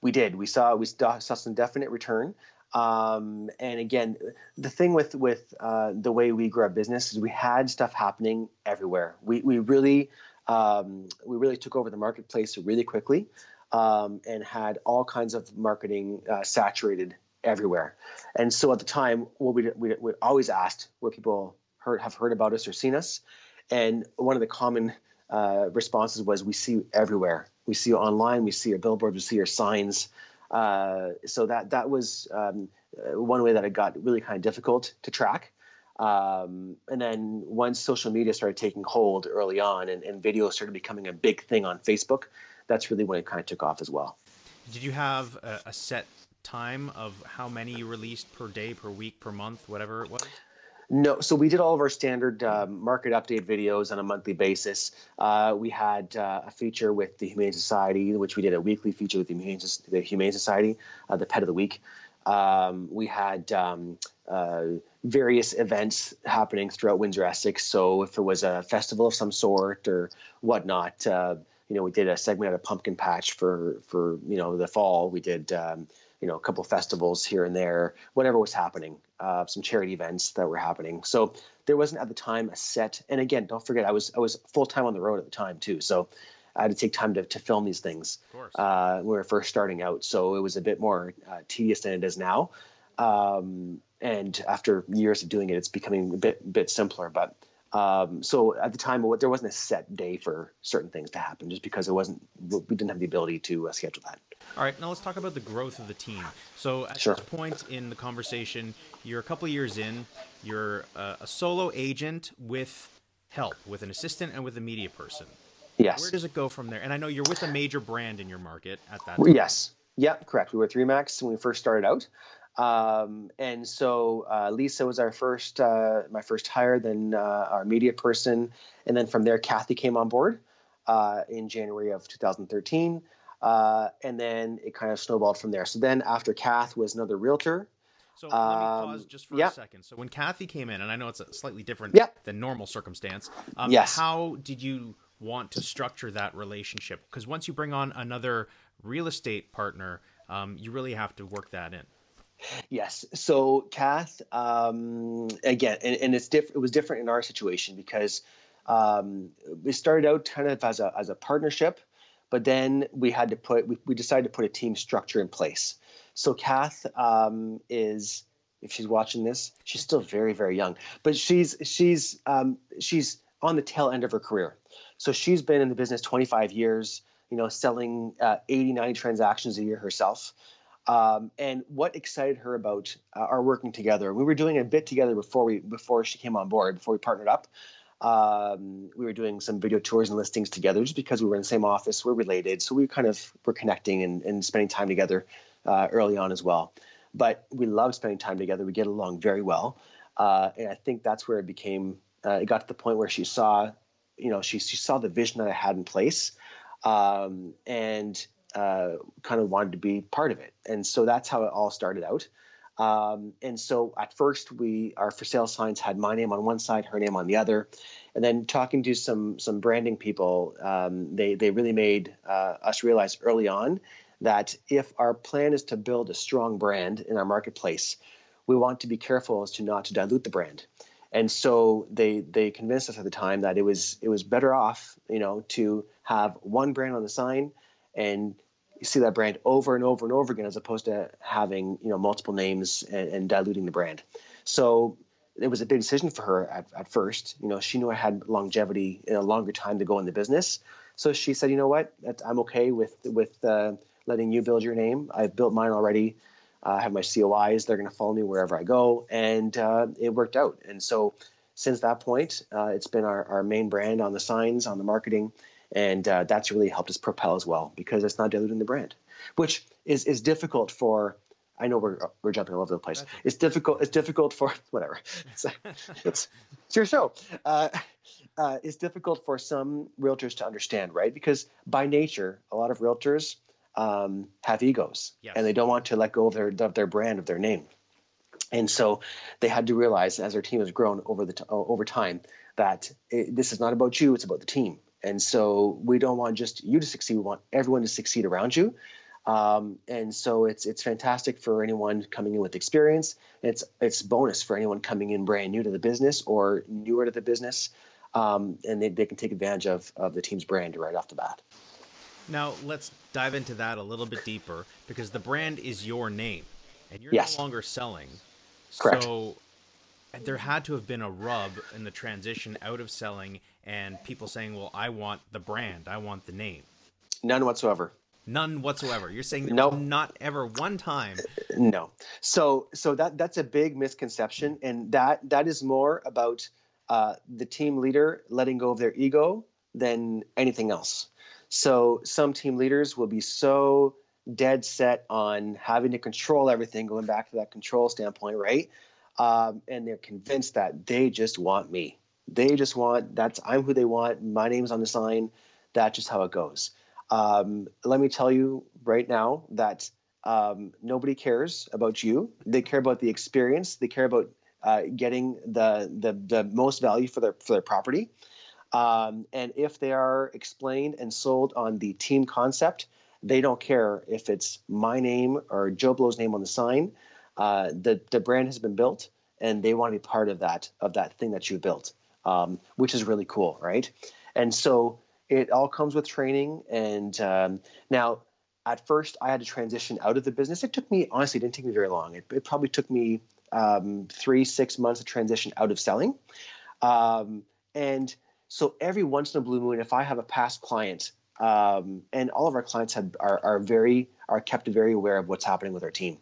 Speaker 2: We did. We saw we saw some definite return. Um, and again, the thing with with uh, the way we grew our business is we had stuff happening everywhere. We we really um, we really took over the marketplace really quickly um, and had all kinds of marketing uh, saturated everywhere. And so at the time, what we we, we always asked where people heard have heard about us or seen us, and one of the common uh, responses was we see you everywhere. We see you online. We see your billboards. We see your signs. Uh, so that that was um, uh, one way that it got really kind of difficult to track. Um, and then once social media started taking hold early on and, and video started becoming a big thing on Facebook, that's really when it kind of took off as well.
Speaker 1: Did you have a, a set time of how many you released per day, per week, per month, whatever it was?
Speaker 2: No, so we did all of our standard um, market update videos on a monthly basis. Uh, we had uh, a feature with the Humane Society, which we did a weekly feature with the Humane, the Humane Society, uh, the Pet of the Week. Um, we had um, uh, various events happening throughout Windsor Essex. So if it was a festival of some sort or whatnot, uh, you know, we did a segment at a pumpkin patch for for you know the fall. We did um, you know a couple festivals here and there, whatever was happening, uh, some charity events that were happening. So there wasn't at the time a set. And again, don't forget, I was I was full time on the road at the time too. So I had to take time to, to film these things uh, when we were first starting out. So it was a bit more uh, tedious than it is now. Um, and after years of doing it, it's becoming a bit bit simpler. But um, so at the time, there wasn't a set day for certain things to happen, just because it wasn't. We didn't have the ability to uh, schedule that.
Speaker 1: All right, now let's talk about the growth of the team. So at sure. this point in the conversation, you're a couple years in. You're a, a solo agent with help, with an assistant and with a media person.
Speaker 2: Yes.
Speaker 1: Where does it go from there? And I know you're with a major brand in your market at that
Speaker 2: time. Yes. Yep, correct. We were at Remax when we first started out. Um, and so uh, Lisa was our first, uh, my first hire, then uh, our media person, and then from there Kathy came on board uh, in January of 2013, uh, and then it kind of snowballed from there. So then after Kath was another realtor.
Speaker 1: So let me pause um, just for a second. So when Kathy came in, and I know it's a slightly different than normal circumstance. Um,
Speaker 2: yes.
Speaker 1: How did you want to structure that relationship? Because once you bring on another real estate partner, um, you really have to work that in.
Speaker 2: Yes. So Kath, um, again, and, and it's diff- it was different in our situation because um, we started out kind of as a as a partnership, but then we had to put we, we decided to put a team structure in place. So Kath um, is if she's watching this, she's still very very young, but she's she's um, she's on the tail end of her career. So she's been in the business 25 years, you know, selling uh, 80, 90 transactions a year herself. Um, and what excited her about uh, our working together? We were doing a bit together before we before she came on board, before we partnered up. Um, we were doing some video tours and listings together just because we were in the same office, we're related, so we kind of were connecting and, and spending time together uh, early on as well. But we love spending time together. We get along very well, uh, and I think that's where it became. Uh, it got to the point where she saw, you know, she she saw the vision that I had in place, um, and uh, kind of wanted to be part of it. And so that's how it all started out. Um, and so at first we our for sale signs had my name on one side, her name on the other, and then talking to some some branding people, um, they they really made uh, us realize early on that if our plan is to build a strong brand in our marketplace, we want to be careful as to not to dilute the brand. And so they they convinced us at the time that it was it was better off, you know, to have one brand on the sign and see that brand over and over and over again as opposed to having you know multiple names and, and diluting the brand so it was a big decision for her at, at first. You know, she knew I had longevity, and a longer time to go in the business. So she said, you know what, I'm okay with with uh, letting you build your name. I've built mine already. Uh, I have my COIs. They're going to follow me wherever I go, and uh, it worked out. And so since that point, uh, it's been our, our main brand on the signs, on the marketing, and uh, that's really helped us propel as well because it's not diluting the brand, which is is difficult for I know we're we're jumping all over the place. That's it's difficult. It's difficult for *laughs* whatever. It's, *laughs* it's, it's your show. Uh, uh, it's difficult for some realtors to understand, right? Because by nature, a lot of realtors um, have egos, yes. and they don't want to let go of their of their brand of their name. And so they had to realize, as their team has grown over the t- over time, that it, this is not about you; it's about the team. And so we don't want just you to succeed; we want everyone to succeed around you. Um, and so it's it's fantastic for anyone coming in with experience. It's it's bonus for anyone coming in brand new to the business or newer to the business, um, and they, they can take advantage of of the team's brand right off the bat.
Speaker 1: Now let's dive into that a little bit deeper because the brand is your name, and you're
Speaker 2: yes.
Speaker 1: no longer selling.
Speaker 2: Correct.
Speaker 1: So there had to have been a rub in the transition out of selling and people saying, "Well, I want the brand, I want the name."
Speaker 2: None whatsoever.
Speaker 1: None whatsoever. You're saying no, nope. not ever one time.
Speaker 2: No. So so that that's a big misconception, and that that is more about uh, the team leader letting go of their ego than anything else. So some team leaders will be so dead set on having to control everything, going back to that control standpoint, right? Um, and they're convinced that they just want me. They just want that's I'm who they want. My name's on the sign. That's just how it goes. Um, let me tell you right now that um, nobody cares about you. They care about the experience. They care about uh, getting the, the the most value for their for their property. Um, and if they are explained and sold on the team concept, they don't care if it's my name or Joe Blow's name on the sign. Uh, the the brand has been built, and they want to be part of that of that thing that you built, um, which is really cool, right? And so it all comes with training. And um, now, at first, I had to transition out of the business. It took me, honestly, it didn't take me very long. It, it probably took me um, three, six months to transition out of selling. Um, and so every once in a blue moon, if I have a past client, um, and all of our clients have, are, are very are kept very aware of what's happening with our team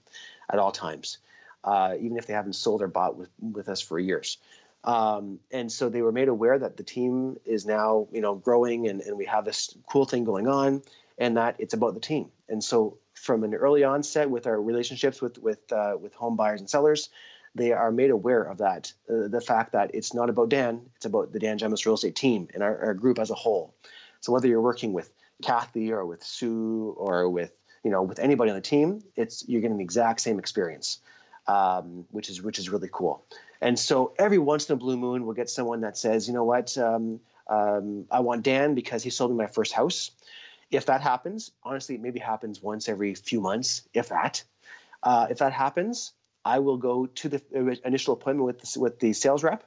Speaker 2: at all times, uh, even if they haven't sold or bought with with us for years. Um, and so they were made aware that the team is now, you know, growing and, and we have this cool thing going on and that it's about the team. And so from an early onset with our relationships with, with, uh, with home buyers and sellers, they are made aware of that, uh, the fact that it's not about Dan, it's about the Dan Gemus real estate team and our, our group as a whole. So whether you're working with Kathy or with Sue or with, you know, with anybody on the team, it's, you're getting the exact same experience, um, which is, which is really cool. And so every once in a blue moon, we'll get someone that says, you know what, um, um, I want Dan because he sold me my first house. If that happens, honestly, it maybe happens once every few months, if that. Uh, if that happens, I will go to the initial appointment with the, with the sales rep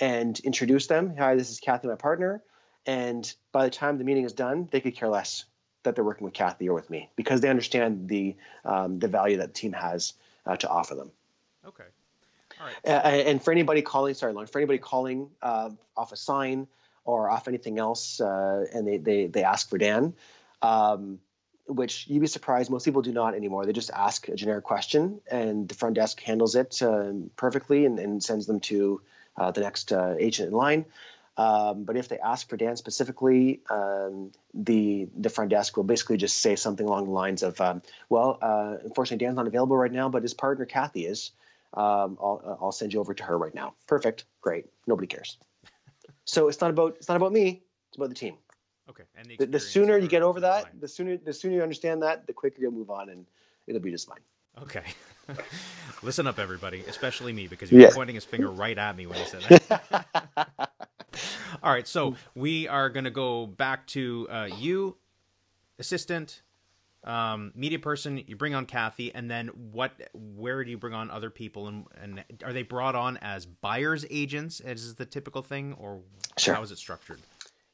Speaker 2: and introduce them. Hi, this is Kathy, my partner. And by the time the meeting is done, they could care less that they're working with Kathy or with me because they understand the um, the value that the team has uh, to offer them.
Speaker 1: Okay.
Speaker 2: Uh, and for anybody calling, sorry, Lorne, for anybody calling uh, off a sign or off anything else, uh, and they, they they ask for Dan, um, which you'd be surprised most people do not anymore. They just ask a generic question, and the front desk handles it um, perfectly and, and, sends them to uh, the next uh, agent in line. Um, but if they ask for Dan specifically, um, the the front desk will basically just say something along the lines of, um, "Well, uh, unfortunately, Dan's not available right now, but his partner Kathy is." Um, I'll, uh, I'll send you over to her right now. Perfect. Great. Nobody cares. so it's not about it's not about me. It's about the team.
Speaker 1: Okay.
Speaker 2: And the, the, the sooner you get over that, fine. the sooner the sooner you understand that, the quicker you'll move on, and it'll be just fine.
Speaker 1: Okay. *laughs* Listen up, everybody, especially me, because he was yeah. pointing his finger right at me when he said that. *laughs* *laughs* All right, so we are going to go back to uh, you, assistant, um, media person, you bring on Kathy, and then what? Where do you bring on other people, and, and are they brought on as buyers agents, as is the typical thing, or sure. how is it structured?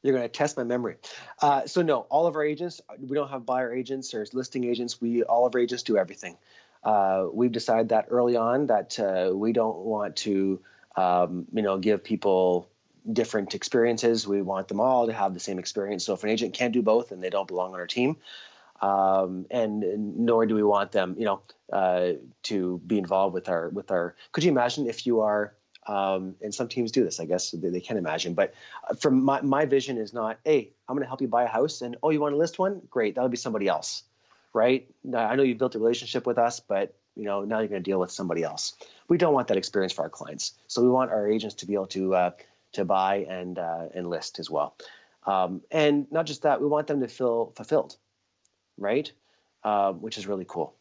Speaker 2: You're going to test my memory. Uh, so no, all of our agents, we don't have buyer agents or listing agents. We all of our agents do everything. Uh, we've decided that early on that uh, we don't want to um, you know, give people different experiences. We want them all to have the same experience. So if an agent can't do both and they don't belong on our team, um, and, nor do we want them, you know, uh, to be involved with our with our. Could you imagine if you are? Um, and some teams do this, I guess they, they can imagine. But uh, from my my vision is not, hey, I'm going to help you buy a house, and oh, you want to list one? Great, that'll be somebody else, right? I know you built a relationship with us, but you know now you're going to deal with somebody else. We don't want that experience for our clients, so we want our agents to be able to uh, to buy and uh, and list as well. Um, and not just that, we want them to feel fulfilled, right? Uh, which is really cool.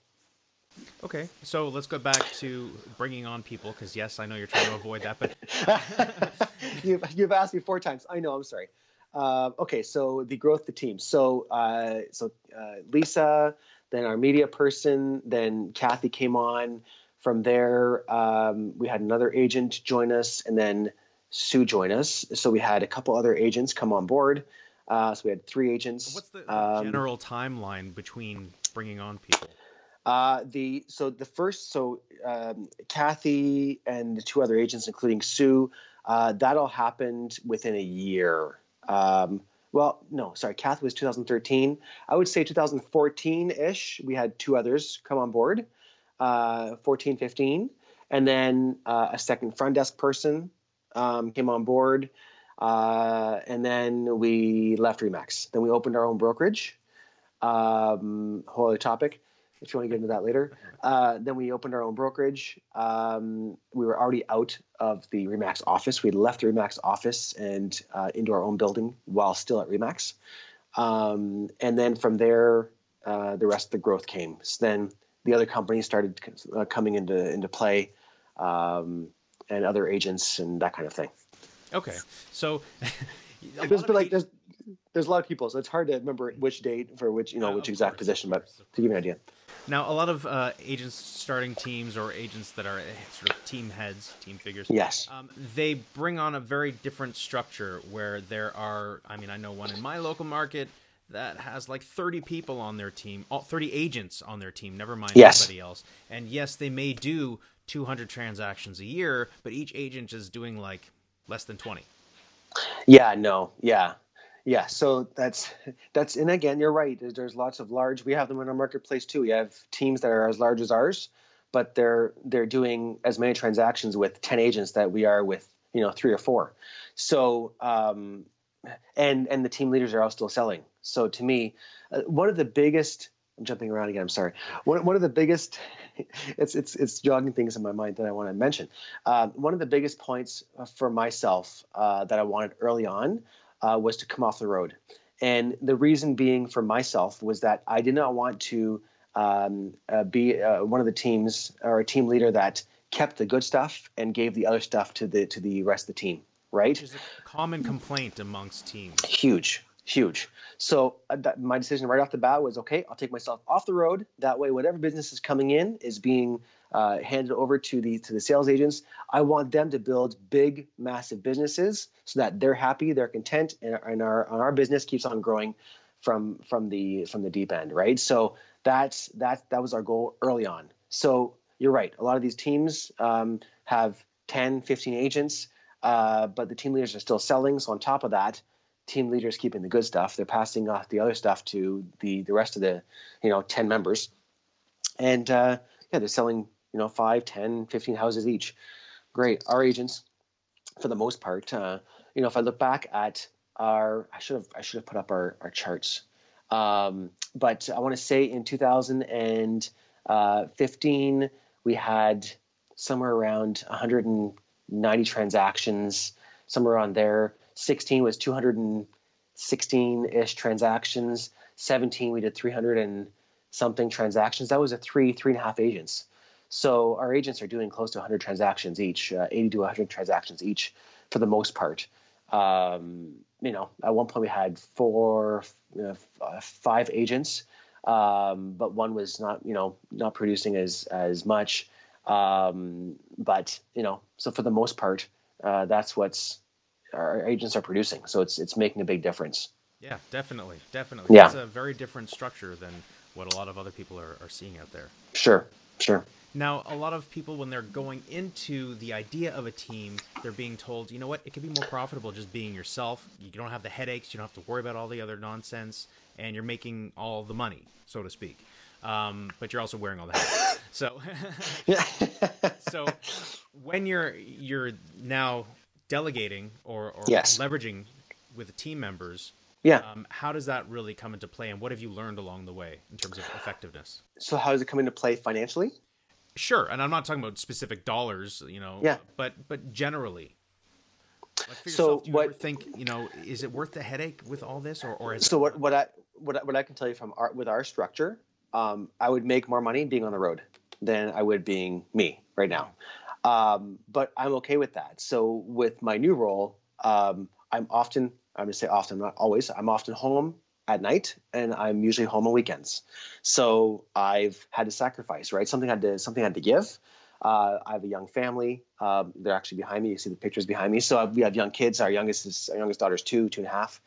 Speaker 1: Okay, so let's go back to bringing on people because yes, I know you're trying to avoid that, but *laughs*
Speaker 2: you've, you've asked me four times. I know. I'm sorry. Uh, okay, so the growth of the team. So uh, so uh, Lisa, then our media person, then Kathy came on. From there, um, we had another agent join us, and then Sue join us. So we had a couple other agents come on board. Uh, so we had three agents.
Speaker 1: What's the, um, general timeline between bringing on people?
Speaker 2: Uh, the so the first so um, Kathy and the two other agents, including Sue, uh, that all happened within a year. Um, well, no, sorry, Kathy was 2013. I would say 2014 ish. We had two others come on board, uh, 14, 15, and then uh, a second front desk person um, came on board, uh, and then we left Remax. Then we opened our own brokerage. Um, whole other topic. If you want to get into that later. Uh, then we opened our own brokerage. Um, we were already out of the Remax office. We left the Remax office and uh, into our own building while still at Remax. Um, and then from there, uh, the rest of the growth came. So then the other companies started uh, coming into into play. Um, and other agents and that kind of thing.
Speaker 1: Okay, so *laughs*
Speaker 2: there's but like there's there's a lot of people, so it's hard to remember which date for which you know uh, which exact course, position, but to give you an idea.
Speaker 1: Now, a lot of uh, agents starting teams or agents that are sort of team heads, team figures.
Speaker 2: Yes.
Speaker 1: Um, they bring on a very different structure where there are. I mean, I know one in my local market that has like 30 people on their team, 30 agents on their team, never mind yes. anybody else. And yes, they may do 200 transactions a year, but each agent is doing like less than 20.
Speaker 2: Yeah, no, yeah. Yeah, so that's that's and again, you're right. There's lots of large. We have them in our marketplace too. We have teams that are as large as ours, but they're they're doing as many transactions with ten agents that we are with you know three or four. So um, and and the team leaders are all still selling. So to me, uh, one of the biggest I'm jumping around again. I'm sorry. One, one of the biggest, *laughs* it's it's it's jogging things in my mind that I want to mention. Uh, one of the biggest points uh, for myself uh, that I wanted early on uh, was to come off the road, and the reason being for myself was that I did not want to um, uh, be uh, one of the teams or a team leader that kept the good stuff and gave the other stuff to the to the rest of the team. Right. Which
Speaker 1: is a common complaint amongst teams.
Speaker 2: Huge huge. So uh, my decision right off the bat was okay. I'll take myself off the road. That way, whatever business is coming in is being uh, handed over to the to the sales agents. I want them to build big, massive businesses so that they're happy, they're content, and, and our and our business keeps on growing from from the from the deep end, right? So that's that that was our goal early on. So you're right. A lot of these teams um, have 10, 15 agents, uh, but the team leaders are still selling. So on top of that, team leaders keeping the good stuff. They're passing off the other stuff to the the rest of the, you know, 10 members. And uh, yeah, they're selling, you know, 5, 10, 15 houses each. Great. Our agents, for the most part, uh, you know, if I look back at our, I should have, I should have put up our, our charts. Um, but I want to say in 2015, we had somewhere around 190 transactions, somewhere around there. 16 was 216 ish transactions. 17 we did 300 and something transactions. That was a three three and a half agents. So our agents are doing close to 100 transactions each, uh, 80 to 100 transactions each, for the most part. Um, you know, at one point we had four, uh, five agents, um, but one was not, you know, not producing as as much. Um, but you know, so for the most part, uh, that's what's our agents are producing. So it's it's making a big difference.
Speaker 1: Yeah, definitely, definitely. Yeah. It's a very different structure than what a lot of other people are, are seeing out there.
Speaker 2: Sure, sure.
Speaker 1: Now, a lot of people, when they're going into the idea of a team, they're being told, you know what, it can be more profitable just being yourself. You don't have the headaches, you don't have to worry about all the other nonsense, and you're making all the money, so to speak. Um, but you're also wearing all the hats. So, *laughs* *laughs* so when you're you're now delegating or, or
Speaker 2: yes.
Speaker 1: leveraging with team members,
Speaker 2: yeah.
Speaker 1: Um, how does that really come into play, and what have you learned along the way in terms of effectiveness?
Speaker 2: So, how does it come into play financially?
Speaker 1: Sure, and I'm not talking about specific dollars, you know.
Speaker 2: Yeah.
Speaker 1: But but generally. Like
Speaker 2: so
Speaker 1: yourself, do you
Speaker 2: what?
Speaker 1: think you know? Is it worth the headache with all this, or or is
Speaker 2: So
Speaker 1: it,
Speaker 2: what? What I what I, what I can tell you from our with our structure, um, I would make more money being on the road than I would being me right now. Um, but I'm okay with that. So with my new role, um, I'm often I'm to say often, not always. I'm often home at night, and I'm usually home on weekends. So I've had to sacrifice, right? Something had to something had to give. Uh, I have a young family. Um, they're actually behind me. You see the pictures behind me. So we have young kids. Our youngest is our youngest daughter's two, two and a half.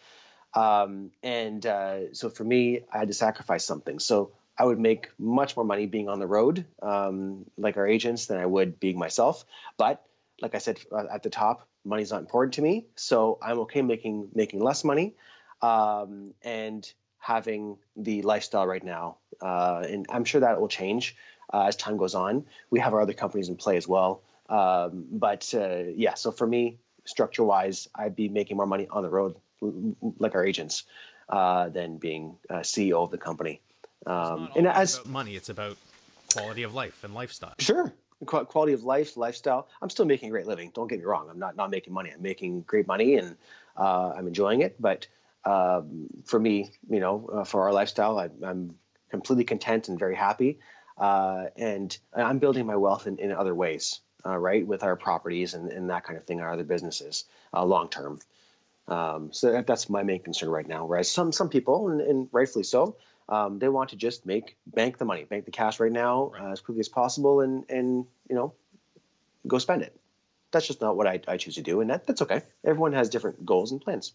Speaker 2: Um, and uh, so for me, I had to sacrifice something. So I would make much more money being on the road, um, like our agents, than I would being myself. But like I said uh, at the top, money's not important to me, so I'm okay making making less money um, and having the lifestyle right now. Uh, and I'm sure that will change uh, as time goes on. We have our other companies in play as well. Um, but uh, yeah, so for me, structure wise, I'd be making more money on the road, like our agents, uh, than being CEO of the company.
Speaker 1: Um, and as about money, it's about quality of life and lifestyle.
Speaker 2: Sure, quality of life, lifestyle. I'm still making a great living. Don't get me wrong. I'm not not making money. I'm making great money, and uh, I'm enjoying it. But um, for me, you know, uh, for our lifestyle, I, am completely content and very happy. Uh, and I'm building my wealth in, in other ways, uh, right, with our properties and, and that kind of thing, our other businesses, uh, long term. Um, so that, that's my main concern right now. Whereas some some people, and, and rightfully so, um, they want to just make bank the money, bank the cash right now right. Uh, as quickly as possible, and and you know, go spend it. That's just not what I, I choose to do, and that, that's okay. Everyone has different goals and plans.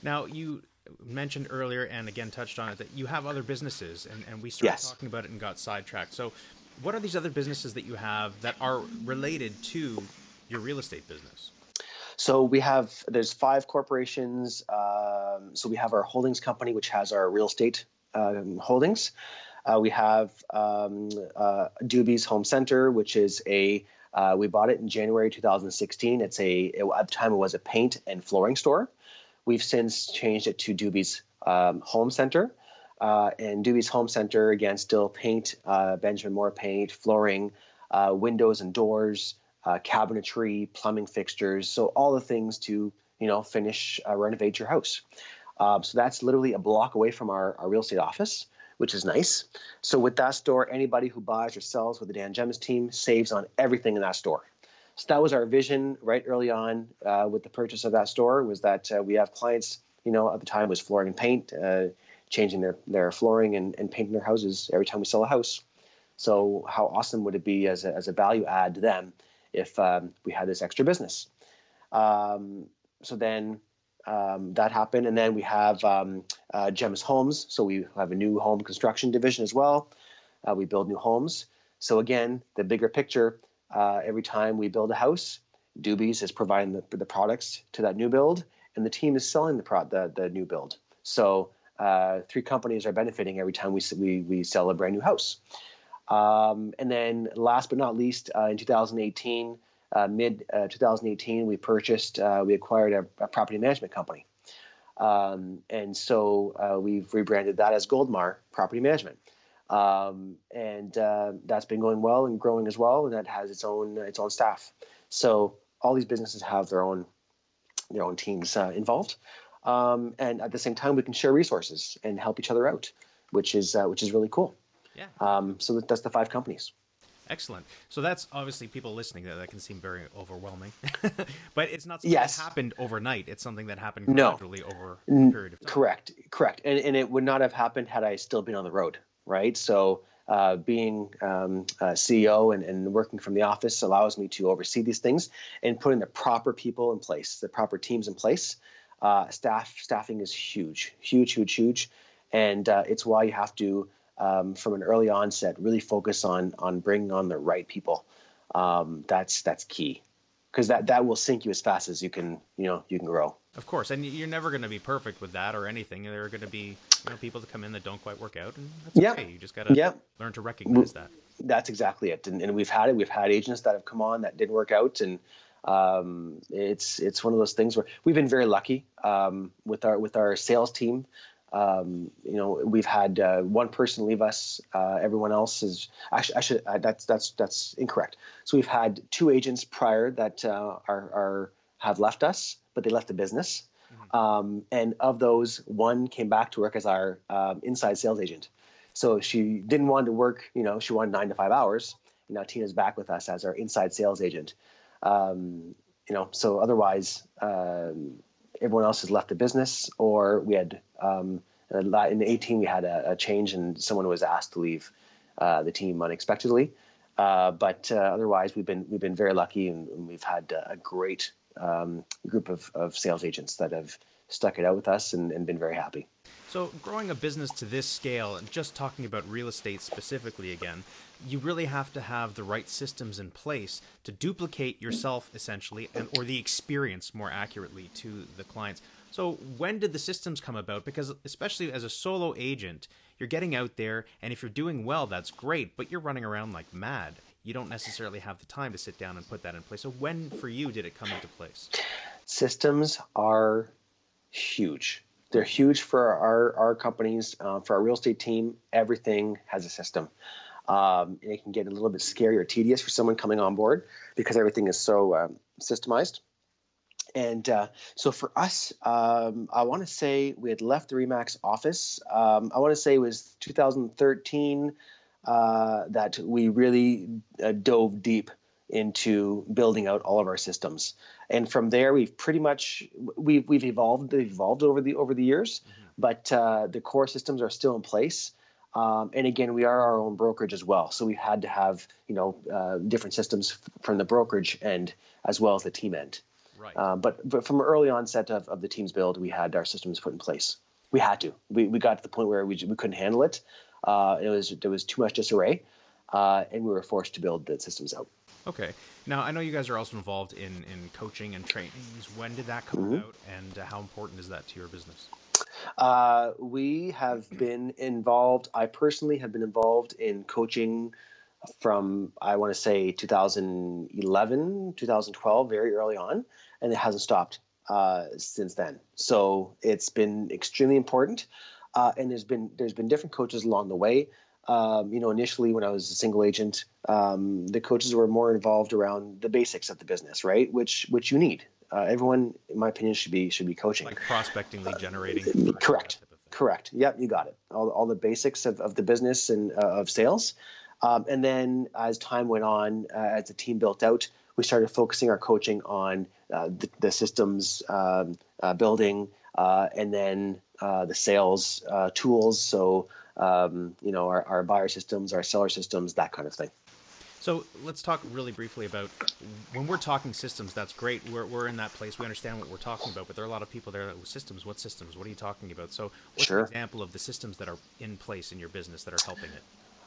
Speaker 1: Now you mentioned earlier, and again touched on it, that you have other businesses, and, and we started
Speaker 2: yes.
Speaker 1: talking about it and got sidetracked. So, what are these other businesses that you have that are related to your real estate business?
Speaker 2: So we have there's five corporations. Um, so we have our holdings company, which has our real estate um, holdings. Uh, we have um, uh, Doobie's Home Center, which is a uh, we bought it in January 2016. It's a it, at the time it was a paint and flooring store. We've since changed it to Doobie's um, Home Center. Uh, and Doobie's Home Center again still paint, uh, Benjamin Moore paint, flooring, uh, windows and doors, cabinetry, plumbing fixtures. So all the things to you know finish renovate your house. Um, so that's literally a block away from our, our real estate office, which is nice. So with that store, anybody who buys or sells with the Dan Gemus team saves on everything in that store. So that was our vision right early on uh, with the purchase of that store was that uh, we have clients, you know, at the time was flooring and paint, uh, changing their, their flooring and, and painting their houses every time we sell a house. So how awesome would it be as a, as a value add to them if um, we had this extra business? Um, so then um, that happened. And then we have um, uh, Gemus Homes. So we have a new home construction division as well. Uh, we build new homes. So again, the bigger picture, uh, every time we build a house, Doobies is providing the, the, products to that new build, and the team is selling the pro- the, the new build. So uh, three companies are benefiting every time we, we, we sell a brand new house. Um, and then last but not least, uh, in 2018, uh, mid uh, 2018, we purchased, uh, we acquired a, a, property management company. Um, and so uh, we've rebranded that as Goldmar Property Management. Um, and uh, that's been going well and growing as well, and that has its own its own staff. So all these businesses have their own their own teams uh, involved, um, and at the same time, we can share resources and help each other out, which is which is really cool.
Speaker 1: Yeah.
Speaker 2: Um, so that's the five companies.
Speaker 1: Excellent. So that's obviously people listening that that can seem very overwhelming, *laughs* but it's not something
Speaker 2: yes.
Speaker 1: that happened overnight. It's something that happened
Speaker 2: no.
Speaker 1: gradually over a period of time.
Speaker 2: Correct, correct, and and it would not have happened had I still been on the road, right? So. Uh, being um, CEO and, and working from the office allows me to oversee these things and putting the proper people in place, the proper teams in place. Uh, staff staffing is huge, huge, huge, huge, and uh, it's why you have to um, from an early onset, really focus on on bringing on the right people. Um, that's that's key because that that will sink you as fast as you can you know you can grow.
Speaker 1: Of course, and you're never going to be perfect with that or anything. There are going to be you know people that come in that don't quite work out, and that's
Speaker 2: yeah.
Speaker 1: okay. You just got to
Speaker 2: yeah.
Speaker 1: learn to recognize that.
Speaker 2: That's exactly it, and, and we've had it. We've had agents that have come on that didn't work out, and um, it's it's one of those things where we've been very lucky um, with our with our sales team. Um, you know, we've had uh, one person leave us. Uh, everyone else is actually, actually uh, that's that's that's incorrect. So we've had two agents prior that uh, are, are have left us, but they left the business. Mm-hmm. Um, and of those, one came back to work as our um, inside sales agent. So she didn't want to work. You know, she wanted nine to five hours. And now Tina's back with us as our inside sales agent. Um, you know, so otherwise, um, everyone else has left the business, or we had um, in 18 we had a, a, change and someone was asked to leave uh, the team unexpectedly. Uh, but uh, otherwise, we've been we've been very lucky and, and we've had a great um, group of, of sales agents that have stuck it out with us and, and been very happy.
Speaker 1: So, growing a business to this scale, and just talking about real estate specifically again, you really have to have the right systems in place to duplicate yourself essentially, and or the experience more accurately to the clients. So, when did the systems come about? Because especially as a solo agent, you're getting out there, and if you're doing well, that's great. But you're running around like mad. You don't necessarily have the time to sit down and put that in place. So, when for you did it come into place?
Speaker 2: Systems are huge they're huge for our, our companies, uh, for our real estate team. Everything has a system. Um, and it can get a little bit scary or tedious for someone coming on board because everything is so um, systemized. And uh, so for us, um, I want to say we had left the Remax office. Um, I want to say it was 2013 uh, that we really uh, dove deep into building out all of our systems. And from there, we've pretty much we've we've evolved evolved over the over the years, mm-hmm. but uh, the core systems are still in place. Um, and again, we are our own brokerage as well, so we had to have you know uh, different systems f- from the brokerage end as well as the team end.
Speaker 1: Right.
Speaker 2: Uh, but but from early onset of, of the team's build, we had our systems put in place. We had to. We, we got to the point where we, we couldn't handle it. Uh, it was there was too much disarray, uh, and we were forced to build the systems out.
Speaker 1: Okay. Now I know you guys are also involved in in coaching and trainings. When did that come mm-hmm. about, and uh, how important is that to your business?
Speaker 2: Uh, we have been involved. I personally have been involved in coaching from I want to say 2011, 2012, very early on, and it hasn't stopped uh, since then. So it's been extremely important, uh, and there's been there's been different coaches along the way. Um, you know, initially when I was a single agent, um, the coaches were more involved around the basics of the business, right? Which which you need. Uh, everyone, in my opinion, should be should be coaching.
Speaker 1: Like prospecting, lead generating.
Speaker 2: Uh, correct. Correct. Yep, you got it. All, all the basics of, of the business and uh, of sales. Um, and then as time went on, uh, as the team built out, we started focusing our coaching on uh, the, the, systems um, uh, building and then the sales tools. So um, you know, our, our buyer systems, our seller systems, that kind of thing.
Speaker 1: So let's talk really briefly about when we're talking systems. That's great. We're, we're in that place. We understand what we're talking about, but there are a lot of people there that systems. What systems? What are you talking about? So, what's sure. an example of the systems that are in place in your business that are helping it?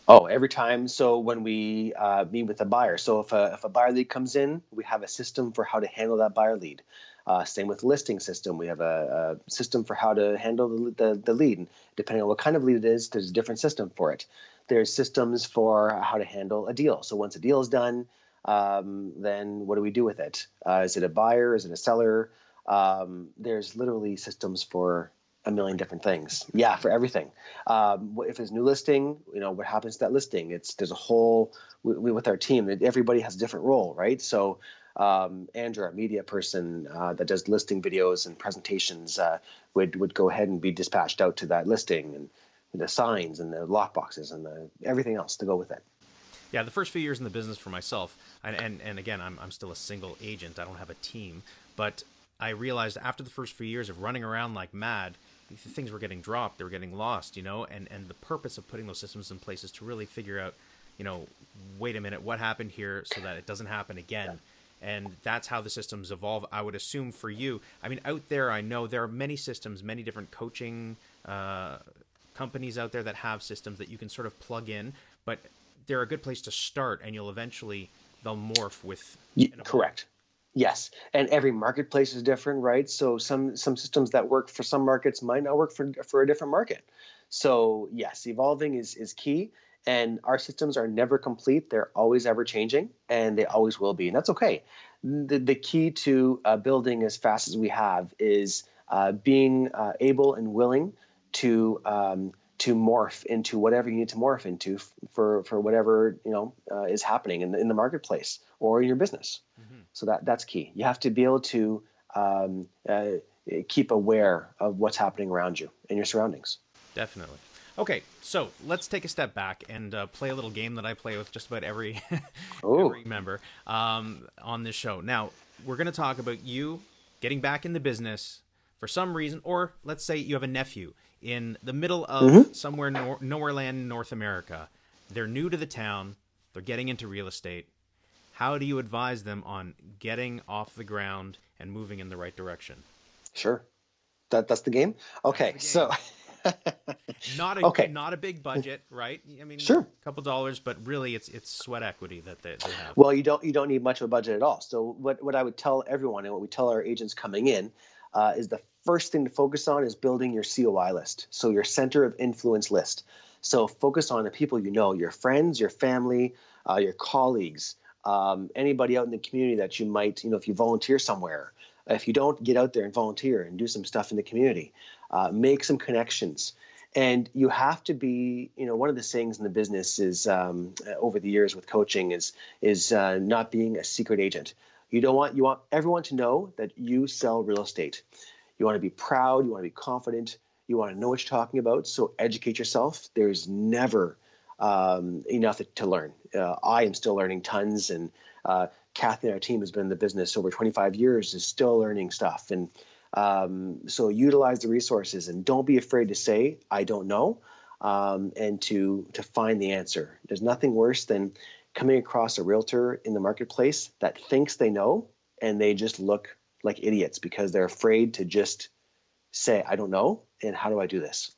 Speaker 2: Oh, every time. So when we uh, meet with a buyer, so if a, if a buyer lead comes in, we have a system for how to handle that buyer lead. Uh, same with listing system. We have a, a system for how to handle the, the, the, lead. And depending on what kind of lead it is, there's a different system for it. There's systems for how to handle a deal. So once a deal is done, um, then what do we do with it? Uh, is it a buyer? Is it a seller? Um, there's literally systems for a million different things. Yeah, for everything. Um, if it's new listing, you know what happens to that listing? It's there's a whole we, with our team. Everybody has a different role, right? So um, Andrew, our media person uh, that does listing videos and presentations, uh, would would go ahead and be dispatched out to that listing and the signs and the lock boxes and the, everything else to go with it.
Speaker 1: Yeah, the first few years in the business for myself, and and, and again, I'm I'm still a single agent. I don't have a team, but I realized after the first few years of running around like mad, things were getting dropped, they were getting lost, you know, and and the purpose of putting those systems in place is to really figure out, you know, wait a minute, what happened here, so that it doesn't happen again. And that's how the systems evolve i would assume for you i mean out there i know there are many systems many different coaching uh, companies out there that have systems that you can sort of plug in, but they're a good place to start, and you'll eventually they'll morph with.
Speaker 2: Correct. Yes, and every marketplace is different, right? So some some systems that work for some markets might not work for for a different market. So yes, evolving is is key, and our systems are never complete. They're always ever changing, and they always will be, and that's okay. The the key to uh, building as fast as we have is uh, being uh, able and willing to um, to morph into whatever you need to morph into f- for for whatever you know uh, is happening in the, in the marketplace or in your business. Mm-hmm. So that that's key. You have to be able to um, uh, keep aware of what's happening around you and your surroundings.
Speaker 1: Definitely. Okay, so let's take a step back and uh, play a little game that I play with just about every *laughs* every member um, on this show. Now we're going to talk about you getting back in the business for some reason, or let's say you have a nephew in the middle of mm-hmm. somewhere nor- nowhere land North America. They're new to the town. They're getting into real estate. How do you advise them on getting off the ground and moving in the right direction?
Speaker 2: Sure. That that's the game. Okay, the game. so *laughs*
Speaker 1: not a okay. not a big budget, right? I mean,
Speaker 2: sure,
Speaker 1: a couple dollars, but really, it's it's sweat equity that they, they have.
Speaker 2: Well, you don't you don't need much of a budget at all. So what what I would tell everyone and what we tell our agents coming in uh, is the first thing to focus on is building your COI list, so your center of influence list. So focus on the people you know, your friends, your family, uh, your colleagues, um, anybody out in the community that you might, you know, if you volunteer somewhere, if you don't get out there and volunteer and do some stuff in the community, uh, make some connections. And you have to be, you know, one of the sayings in the business is um, over the years with coaching is is uh, not being a secret agent. You don't want you want everyone to know that you sell real estate. You want to be proud. You want to be confident. You want to know what you're talking about. So educate yourself. There's never um, enough to learn. Uh, I am still learning tons, and uh, Kathy and our team has been in the business over 25 years, is still learning stuff. And um, so utilize the resources and don't be afraid to say I don't know, um, and to to find the answer. There's nothing worse than coming across a realtor in the marketplace that thinks they know and they just look like idiots because they're afraid to just say, I don't know, and how do I do this?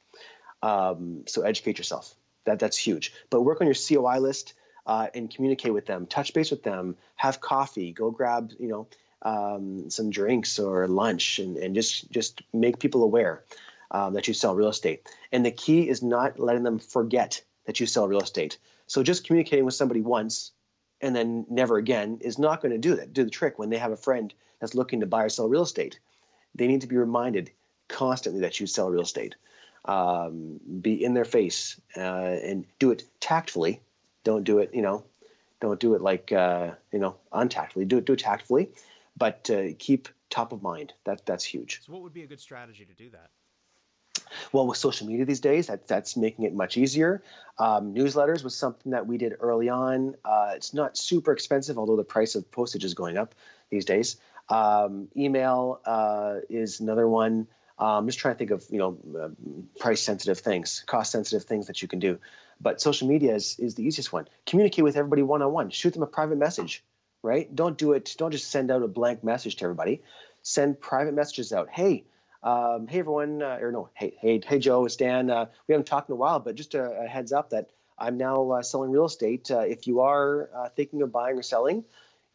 Speaker 2: Um, so educate yourself. That that's huge. But work on your COI list uh, and communicate with them. Touch base with them. Have coffee. Go grab you know um, some drinks or lunch, and, and just just make people aware um, that you sell real estate. And the key is not letting them forget that you sell real estate. So just communicating with somebody once and then never again is not going to do that. Do the trick when they have a friend that's looking to buy or sell real estate. They need to be reminded constantly that you sell real estate. Um, be in their face uh, and do it tactfully. Don't do it, you know, don't do it like uh, you know untactfully. Do it do it tactfully, but uh, keep top of mind. That that's huge.
Speaker 1: So, what would be a good strategy to do that?
Speaker 2: Well, with social media these days, that, that's making it much easier. Um, newsletters was something that we did early on. Uh, it's not super expensive, although the price of postage is going up these days. Um, email uh, is another one. I'm um, just trying to think of you know uh, price sensitive things, cost sensitive things that you can do. But social media is, is the easiest one. Communicate with everybody one on one. Shoot them a private message, right? Don't do it. Don't just send out a blank message to everybody. Send private messages out. Hey, um, hey everyone, uh, or no, hey, hey, hey Joe, it's Dan. Uh, we haven't talked in a while, but just a, a heads up that I'm now uh, selling real estate. Uh, if you are uh, thinking of buying or selling,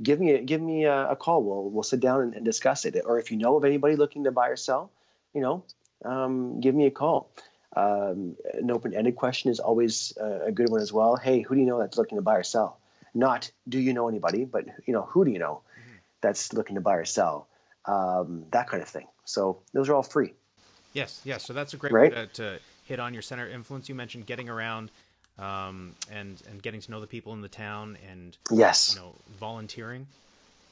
Speaker 2: give me a, give me a, a call. We'll we'll sit down and, and, discuss it. Or if you know of anybody looking to buy or sell, you know, um, give me a call. Um, an open-ended question is always a good one as well. Hey, who do you know that's looking to buy or sell? Not do you know anybody, but you know who do you know mm-hmm. that's looking to buy or sell? Um, that kind of thing. So those are all free.
Speaker 1: Yes, yes. So that's a great right? way to, to, hit on your center influence. You mentioned getting around um, and and getting to know the people in the town and
Speaker 2: yes,
Speaker 1: you know, volunteering.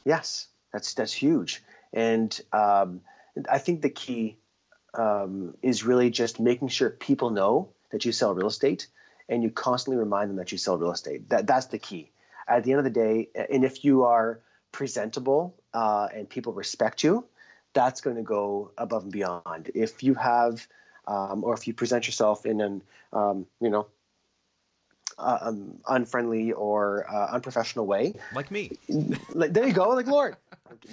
Speaker 2: Yes, that's that's huge. And um, I think the key um, is really just making sure people know that you sell real estate, and you constantly remind them that you sell real estate. That that's the key. At the end of the day, and if you are presentable uh, and people respect you, that's going to go above and beyond. If you have, um, or if you present yourself in an, um, you know, uh, um, unfriendly or uh, unprofessional way,
Speaker 1: like me, *laughs*
Speaker 2: like, there you go, like Lorne,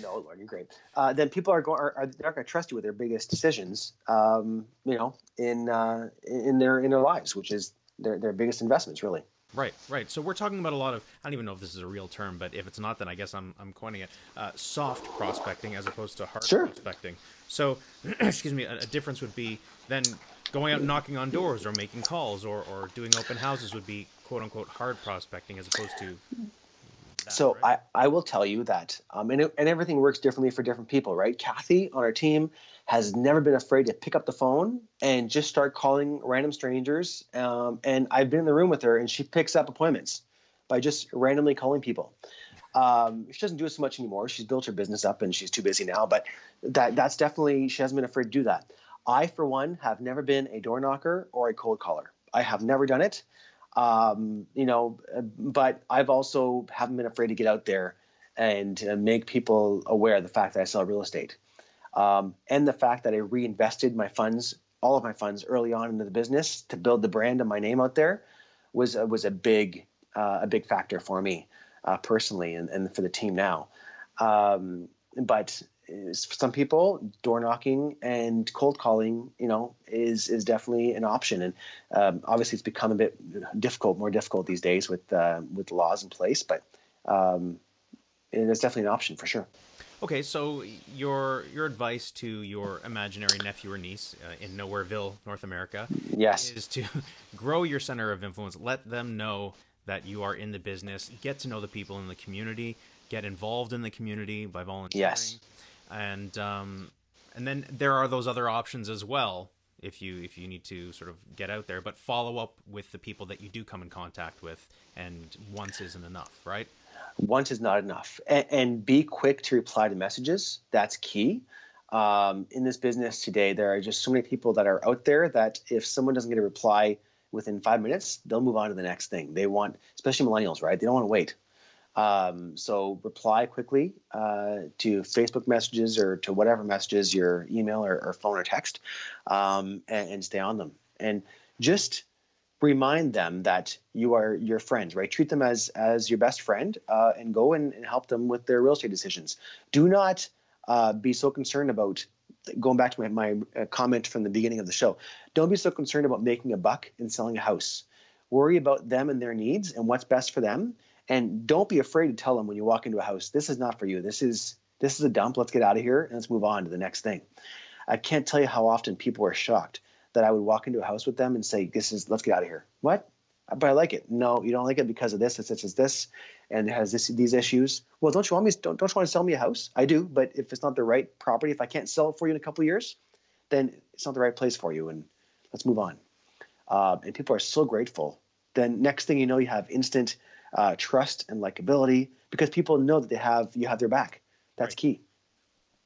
Speaker 2: no, Lorne, you're great. Uh, then people are going are, are they're not going to trust you with their biggest decisions. Um, you know, in uh, in their in their lives, which is their their biggest investments, really.
Speaker 1: Right, right. So we're talking about a lot of I don't even know if this is a real term, but if it's not, then I guess I'm I'm coining it. Uh, soft prospecting as opposed to hard
Speaker 2: Sure.
Speaker 1: prospecting. So, *clears throat* excuse me, a, a difference would be then going out and knocking on doors or making calls or, or doing open houses would be quote unquote hard prospecting as opposed to. that,
Speaker 2: So
Speaker 1: right?
Speaker 2: I, I will tell you that, um, and, it, and everything works differently for different people, right? Kathy on our team has never been afraid to pick up the phone and just start calling random strangers. Um, and I've been in the room with her, and she picks up appointments by just randomly calling people. Um, she doesn't do it so much anymore. She's built her business up, and she's too busy now. But that that's definitely she hasn't been afraid to do that. I, for one, have never been a door knocker or a cold caller. I have never done it um, you know, but I've also haven't been afraid to get out there and uh, make people aware of the fact that I sell real estate, um, and the fact that I reinvested my funds, all of my funds, early on into the business to build the brand and my name out there, was uh, was a big uh, a big factor for me uh, personally and, and for the team now. Um, but for some people, door knocking and cold calling, you know, is is definitely an option. And um, obviously, it's become a bit difficult, more difficult these days with uh, with laws in place. But um, it's definitely an option for sure.
Speaker 1: Okay, so your your advice to your imaginary nephew or niece uh, in Nowhereville, North America,
Speaker 2: Yes.
Speaker 1: is to *laughs* grow your center of influence. Let them know that you are in the business. Get to know the people in the community. Get involved in the community by volunteering.
Speaker 2: Yes.
Speaker 1: And um, and then there are those other options as well if you if you need to sort of get out there. But follow up with the people that you do come in contact with, and once isn't enough, right?
Speaker 2: Once is not enough. And, and be quick to reply to messages. That's key. Um, in this business today there are just so many people that are out there that if someone doesn't get a reply within five minutes they'll move on to the next thing. They want especially millennials right? They don't want to wait. Um, so reply quickly uh, to facebook messages or to whatever messages your email or, or phone or text um, and, and stay on them. And just remind them that you are your friend, right? Treat them as as your best friend, uh, and go and, and help them with their real estate decisions. Do not uh, be so concerned about going back to my, my uh, comment from the beginning of the show. Don't be so concerned about making a buck and selling a house. Worry about them and their needs and what's best for them. And don't be afraid to tell them when you walk into a house, this is not for you. This is this is a dump. Let's get out of here and let's move on to the next thing. I can't tell you how often people are shocked that I would walk into a house with them and say, "This is let's get out of here." What? But I like it. No, you don't like it because of this, it's this, this, this, and it has this, these issues. Well, don't you want me? Don't, don't you want to sell me a house? I do, but if it's not the right property, if I can't sell it for you in a couple of years, then it's not the right place for you, and let's move on. Uh, and people are so grateful. Then next thing you know, you have instant uh, trust and likability because people know that they have you have their back. That's
Speaker 1: Right.
Speaker 2: key.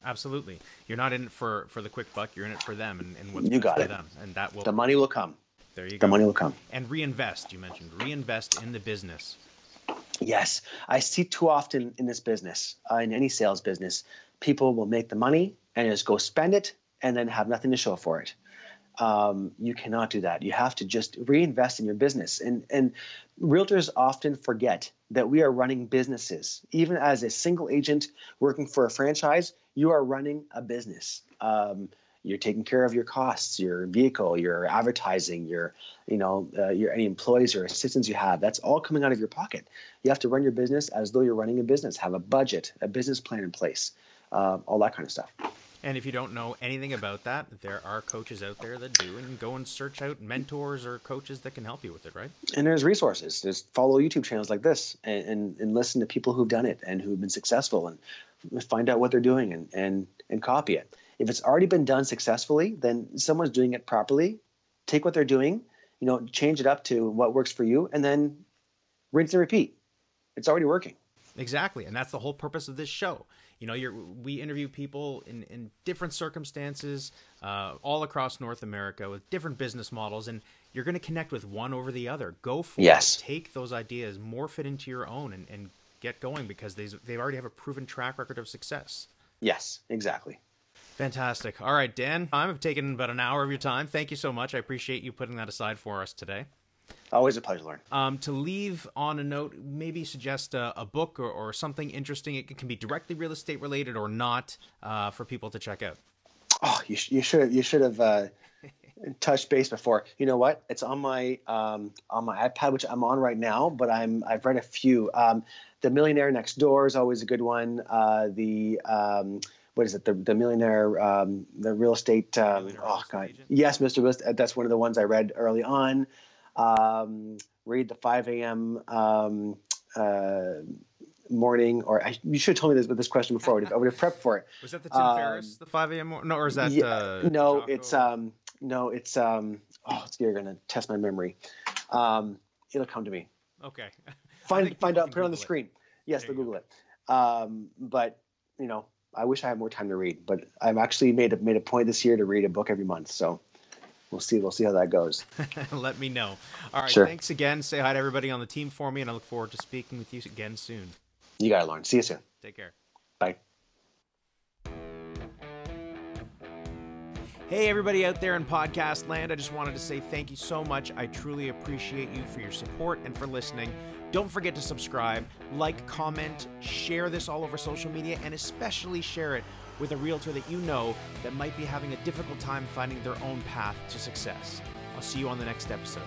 Speaker 1: Absolutely. You're not in it for for the quick buck. You're in it for them and, and what's
Speaker 2: You got
Speaker 1: for
Speaker 2: it.
Speaker 1: them. And that will
Speaker 2: The money will come.
Speaker 1: there you
Speaker 2: The
Speaker 1: go.
Speaker 2: The money will come.
Speaker 1: And reinvest. You mentioned reinvest in the business.
Speaker 2: Yes, I see too often in this business, uh, in any sales business, people will make the money and just go spend it and then have nothing to show for it. Um, you cannot do that. You have to just reinvest in your business. And and realtors often forget that we are running businesses. Even as a single agent working for a franchise, you are running a business. Um, you're taking care of your costs, your vehicle, your advertising, your, you know, uh, your any employees or assistants you have. That's all coming out of your pocket. You have to run your business as though you're running a business. Have a budget, a business plan in place, uh, all that kind of stuff.
Speaker 1: And if you don't know anything about that, there are coaches out there that do, and go and search out mentors or coaches that can help you with it, right?
Speaker 2: And there's resources. Just follow YouTube channels like this and, and, and listen to people who've done it and who've been successful and find out what they're doing and, and, and copy it. If it's already been done successfully, then someone's doing it properly. Take what they're doing, you know, change it up to what works for you, and then rinse and repeat. It's already working.
Speaker 1: Exactly, and that's the whole purpose of this show. You know, you're, we interview people in, in different circumstances, uh, all across North America with different business models, and you're going to connect with one over the other. Go for
Speaker 2: Yes.
Speaker 1: it. Take those ideas, morph it into your own, and, and get going because they they already have a proven track record of success.
Speaker 2: Yes, exactly.
Speaker 1: Fantastic. All right, Dan, I've taken about an hour of your time. Thank you so much. I appreciate you putting that aside for us today.
Speaker 2: Always a pleasure, Lorne.
Speaker 1: Um, to leave on a note, maybe suggest a, a book or, or, something interesting. It can be directly real estate related or not uh, for people to check out.
Speaker 2: Oh, you, sh- you should have you should have uh, touched base before. You know what? It's on my um, on my iPad, which I'm on right now. But I'm I've read a few. Um, the Millionaire Next Door is always a good one. Uh, the um, what is it? The the Millionaire um, the real estate. Um, oh God, agent? yes, Mr. List. That's one of the ones I read early on. Um, read the 5 a.m. Um, uh, morning, or I, you should have told me this with this question before. I would have prepped for it. *laughs*
Speaker 1: Was that the Tim um, Ferriss, the 5 a.m. No, or is that?
Speaker 2: Yeah, uh, no, Jocko? it's um, no, it's um. Oh, it's, you're gonna test my memory. Um, it'll come to me.
Speaker 1: Okay. *laughs*
Speaker 2: Find find out. Put it on the screen. Yes, they'll Google it. Um, but you know, I wish I had more time to read. But I've actually made a made a point this year to read a book every month. So we'll see. We'll see how that goes. *laughs*
Speaker 1: Let me know. All right.
Speaker 2: Sure.
Speaker 1: Thanks again. Say hi to everybody on the team for me, and I look forward to speaking with you again soon.
Speaker 2: You got it, Lorne. See you soon.
Speaker 1: Take care.
Speaker 2: Bye.
Speaker 1: Hey, everybody out there in podcast land, I just wanted to say thank you so much. I truly appreciate you for your support and for listening. Don't forget to subscribe, like, comment, share this all over social media, and especially share it with a realtor that you know that might be having a difficult time finding their own path to success. I'll see you on the next episode.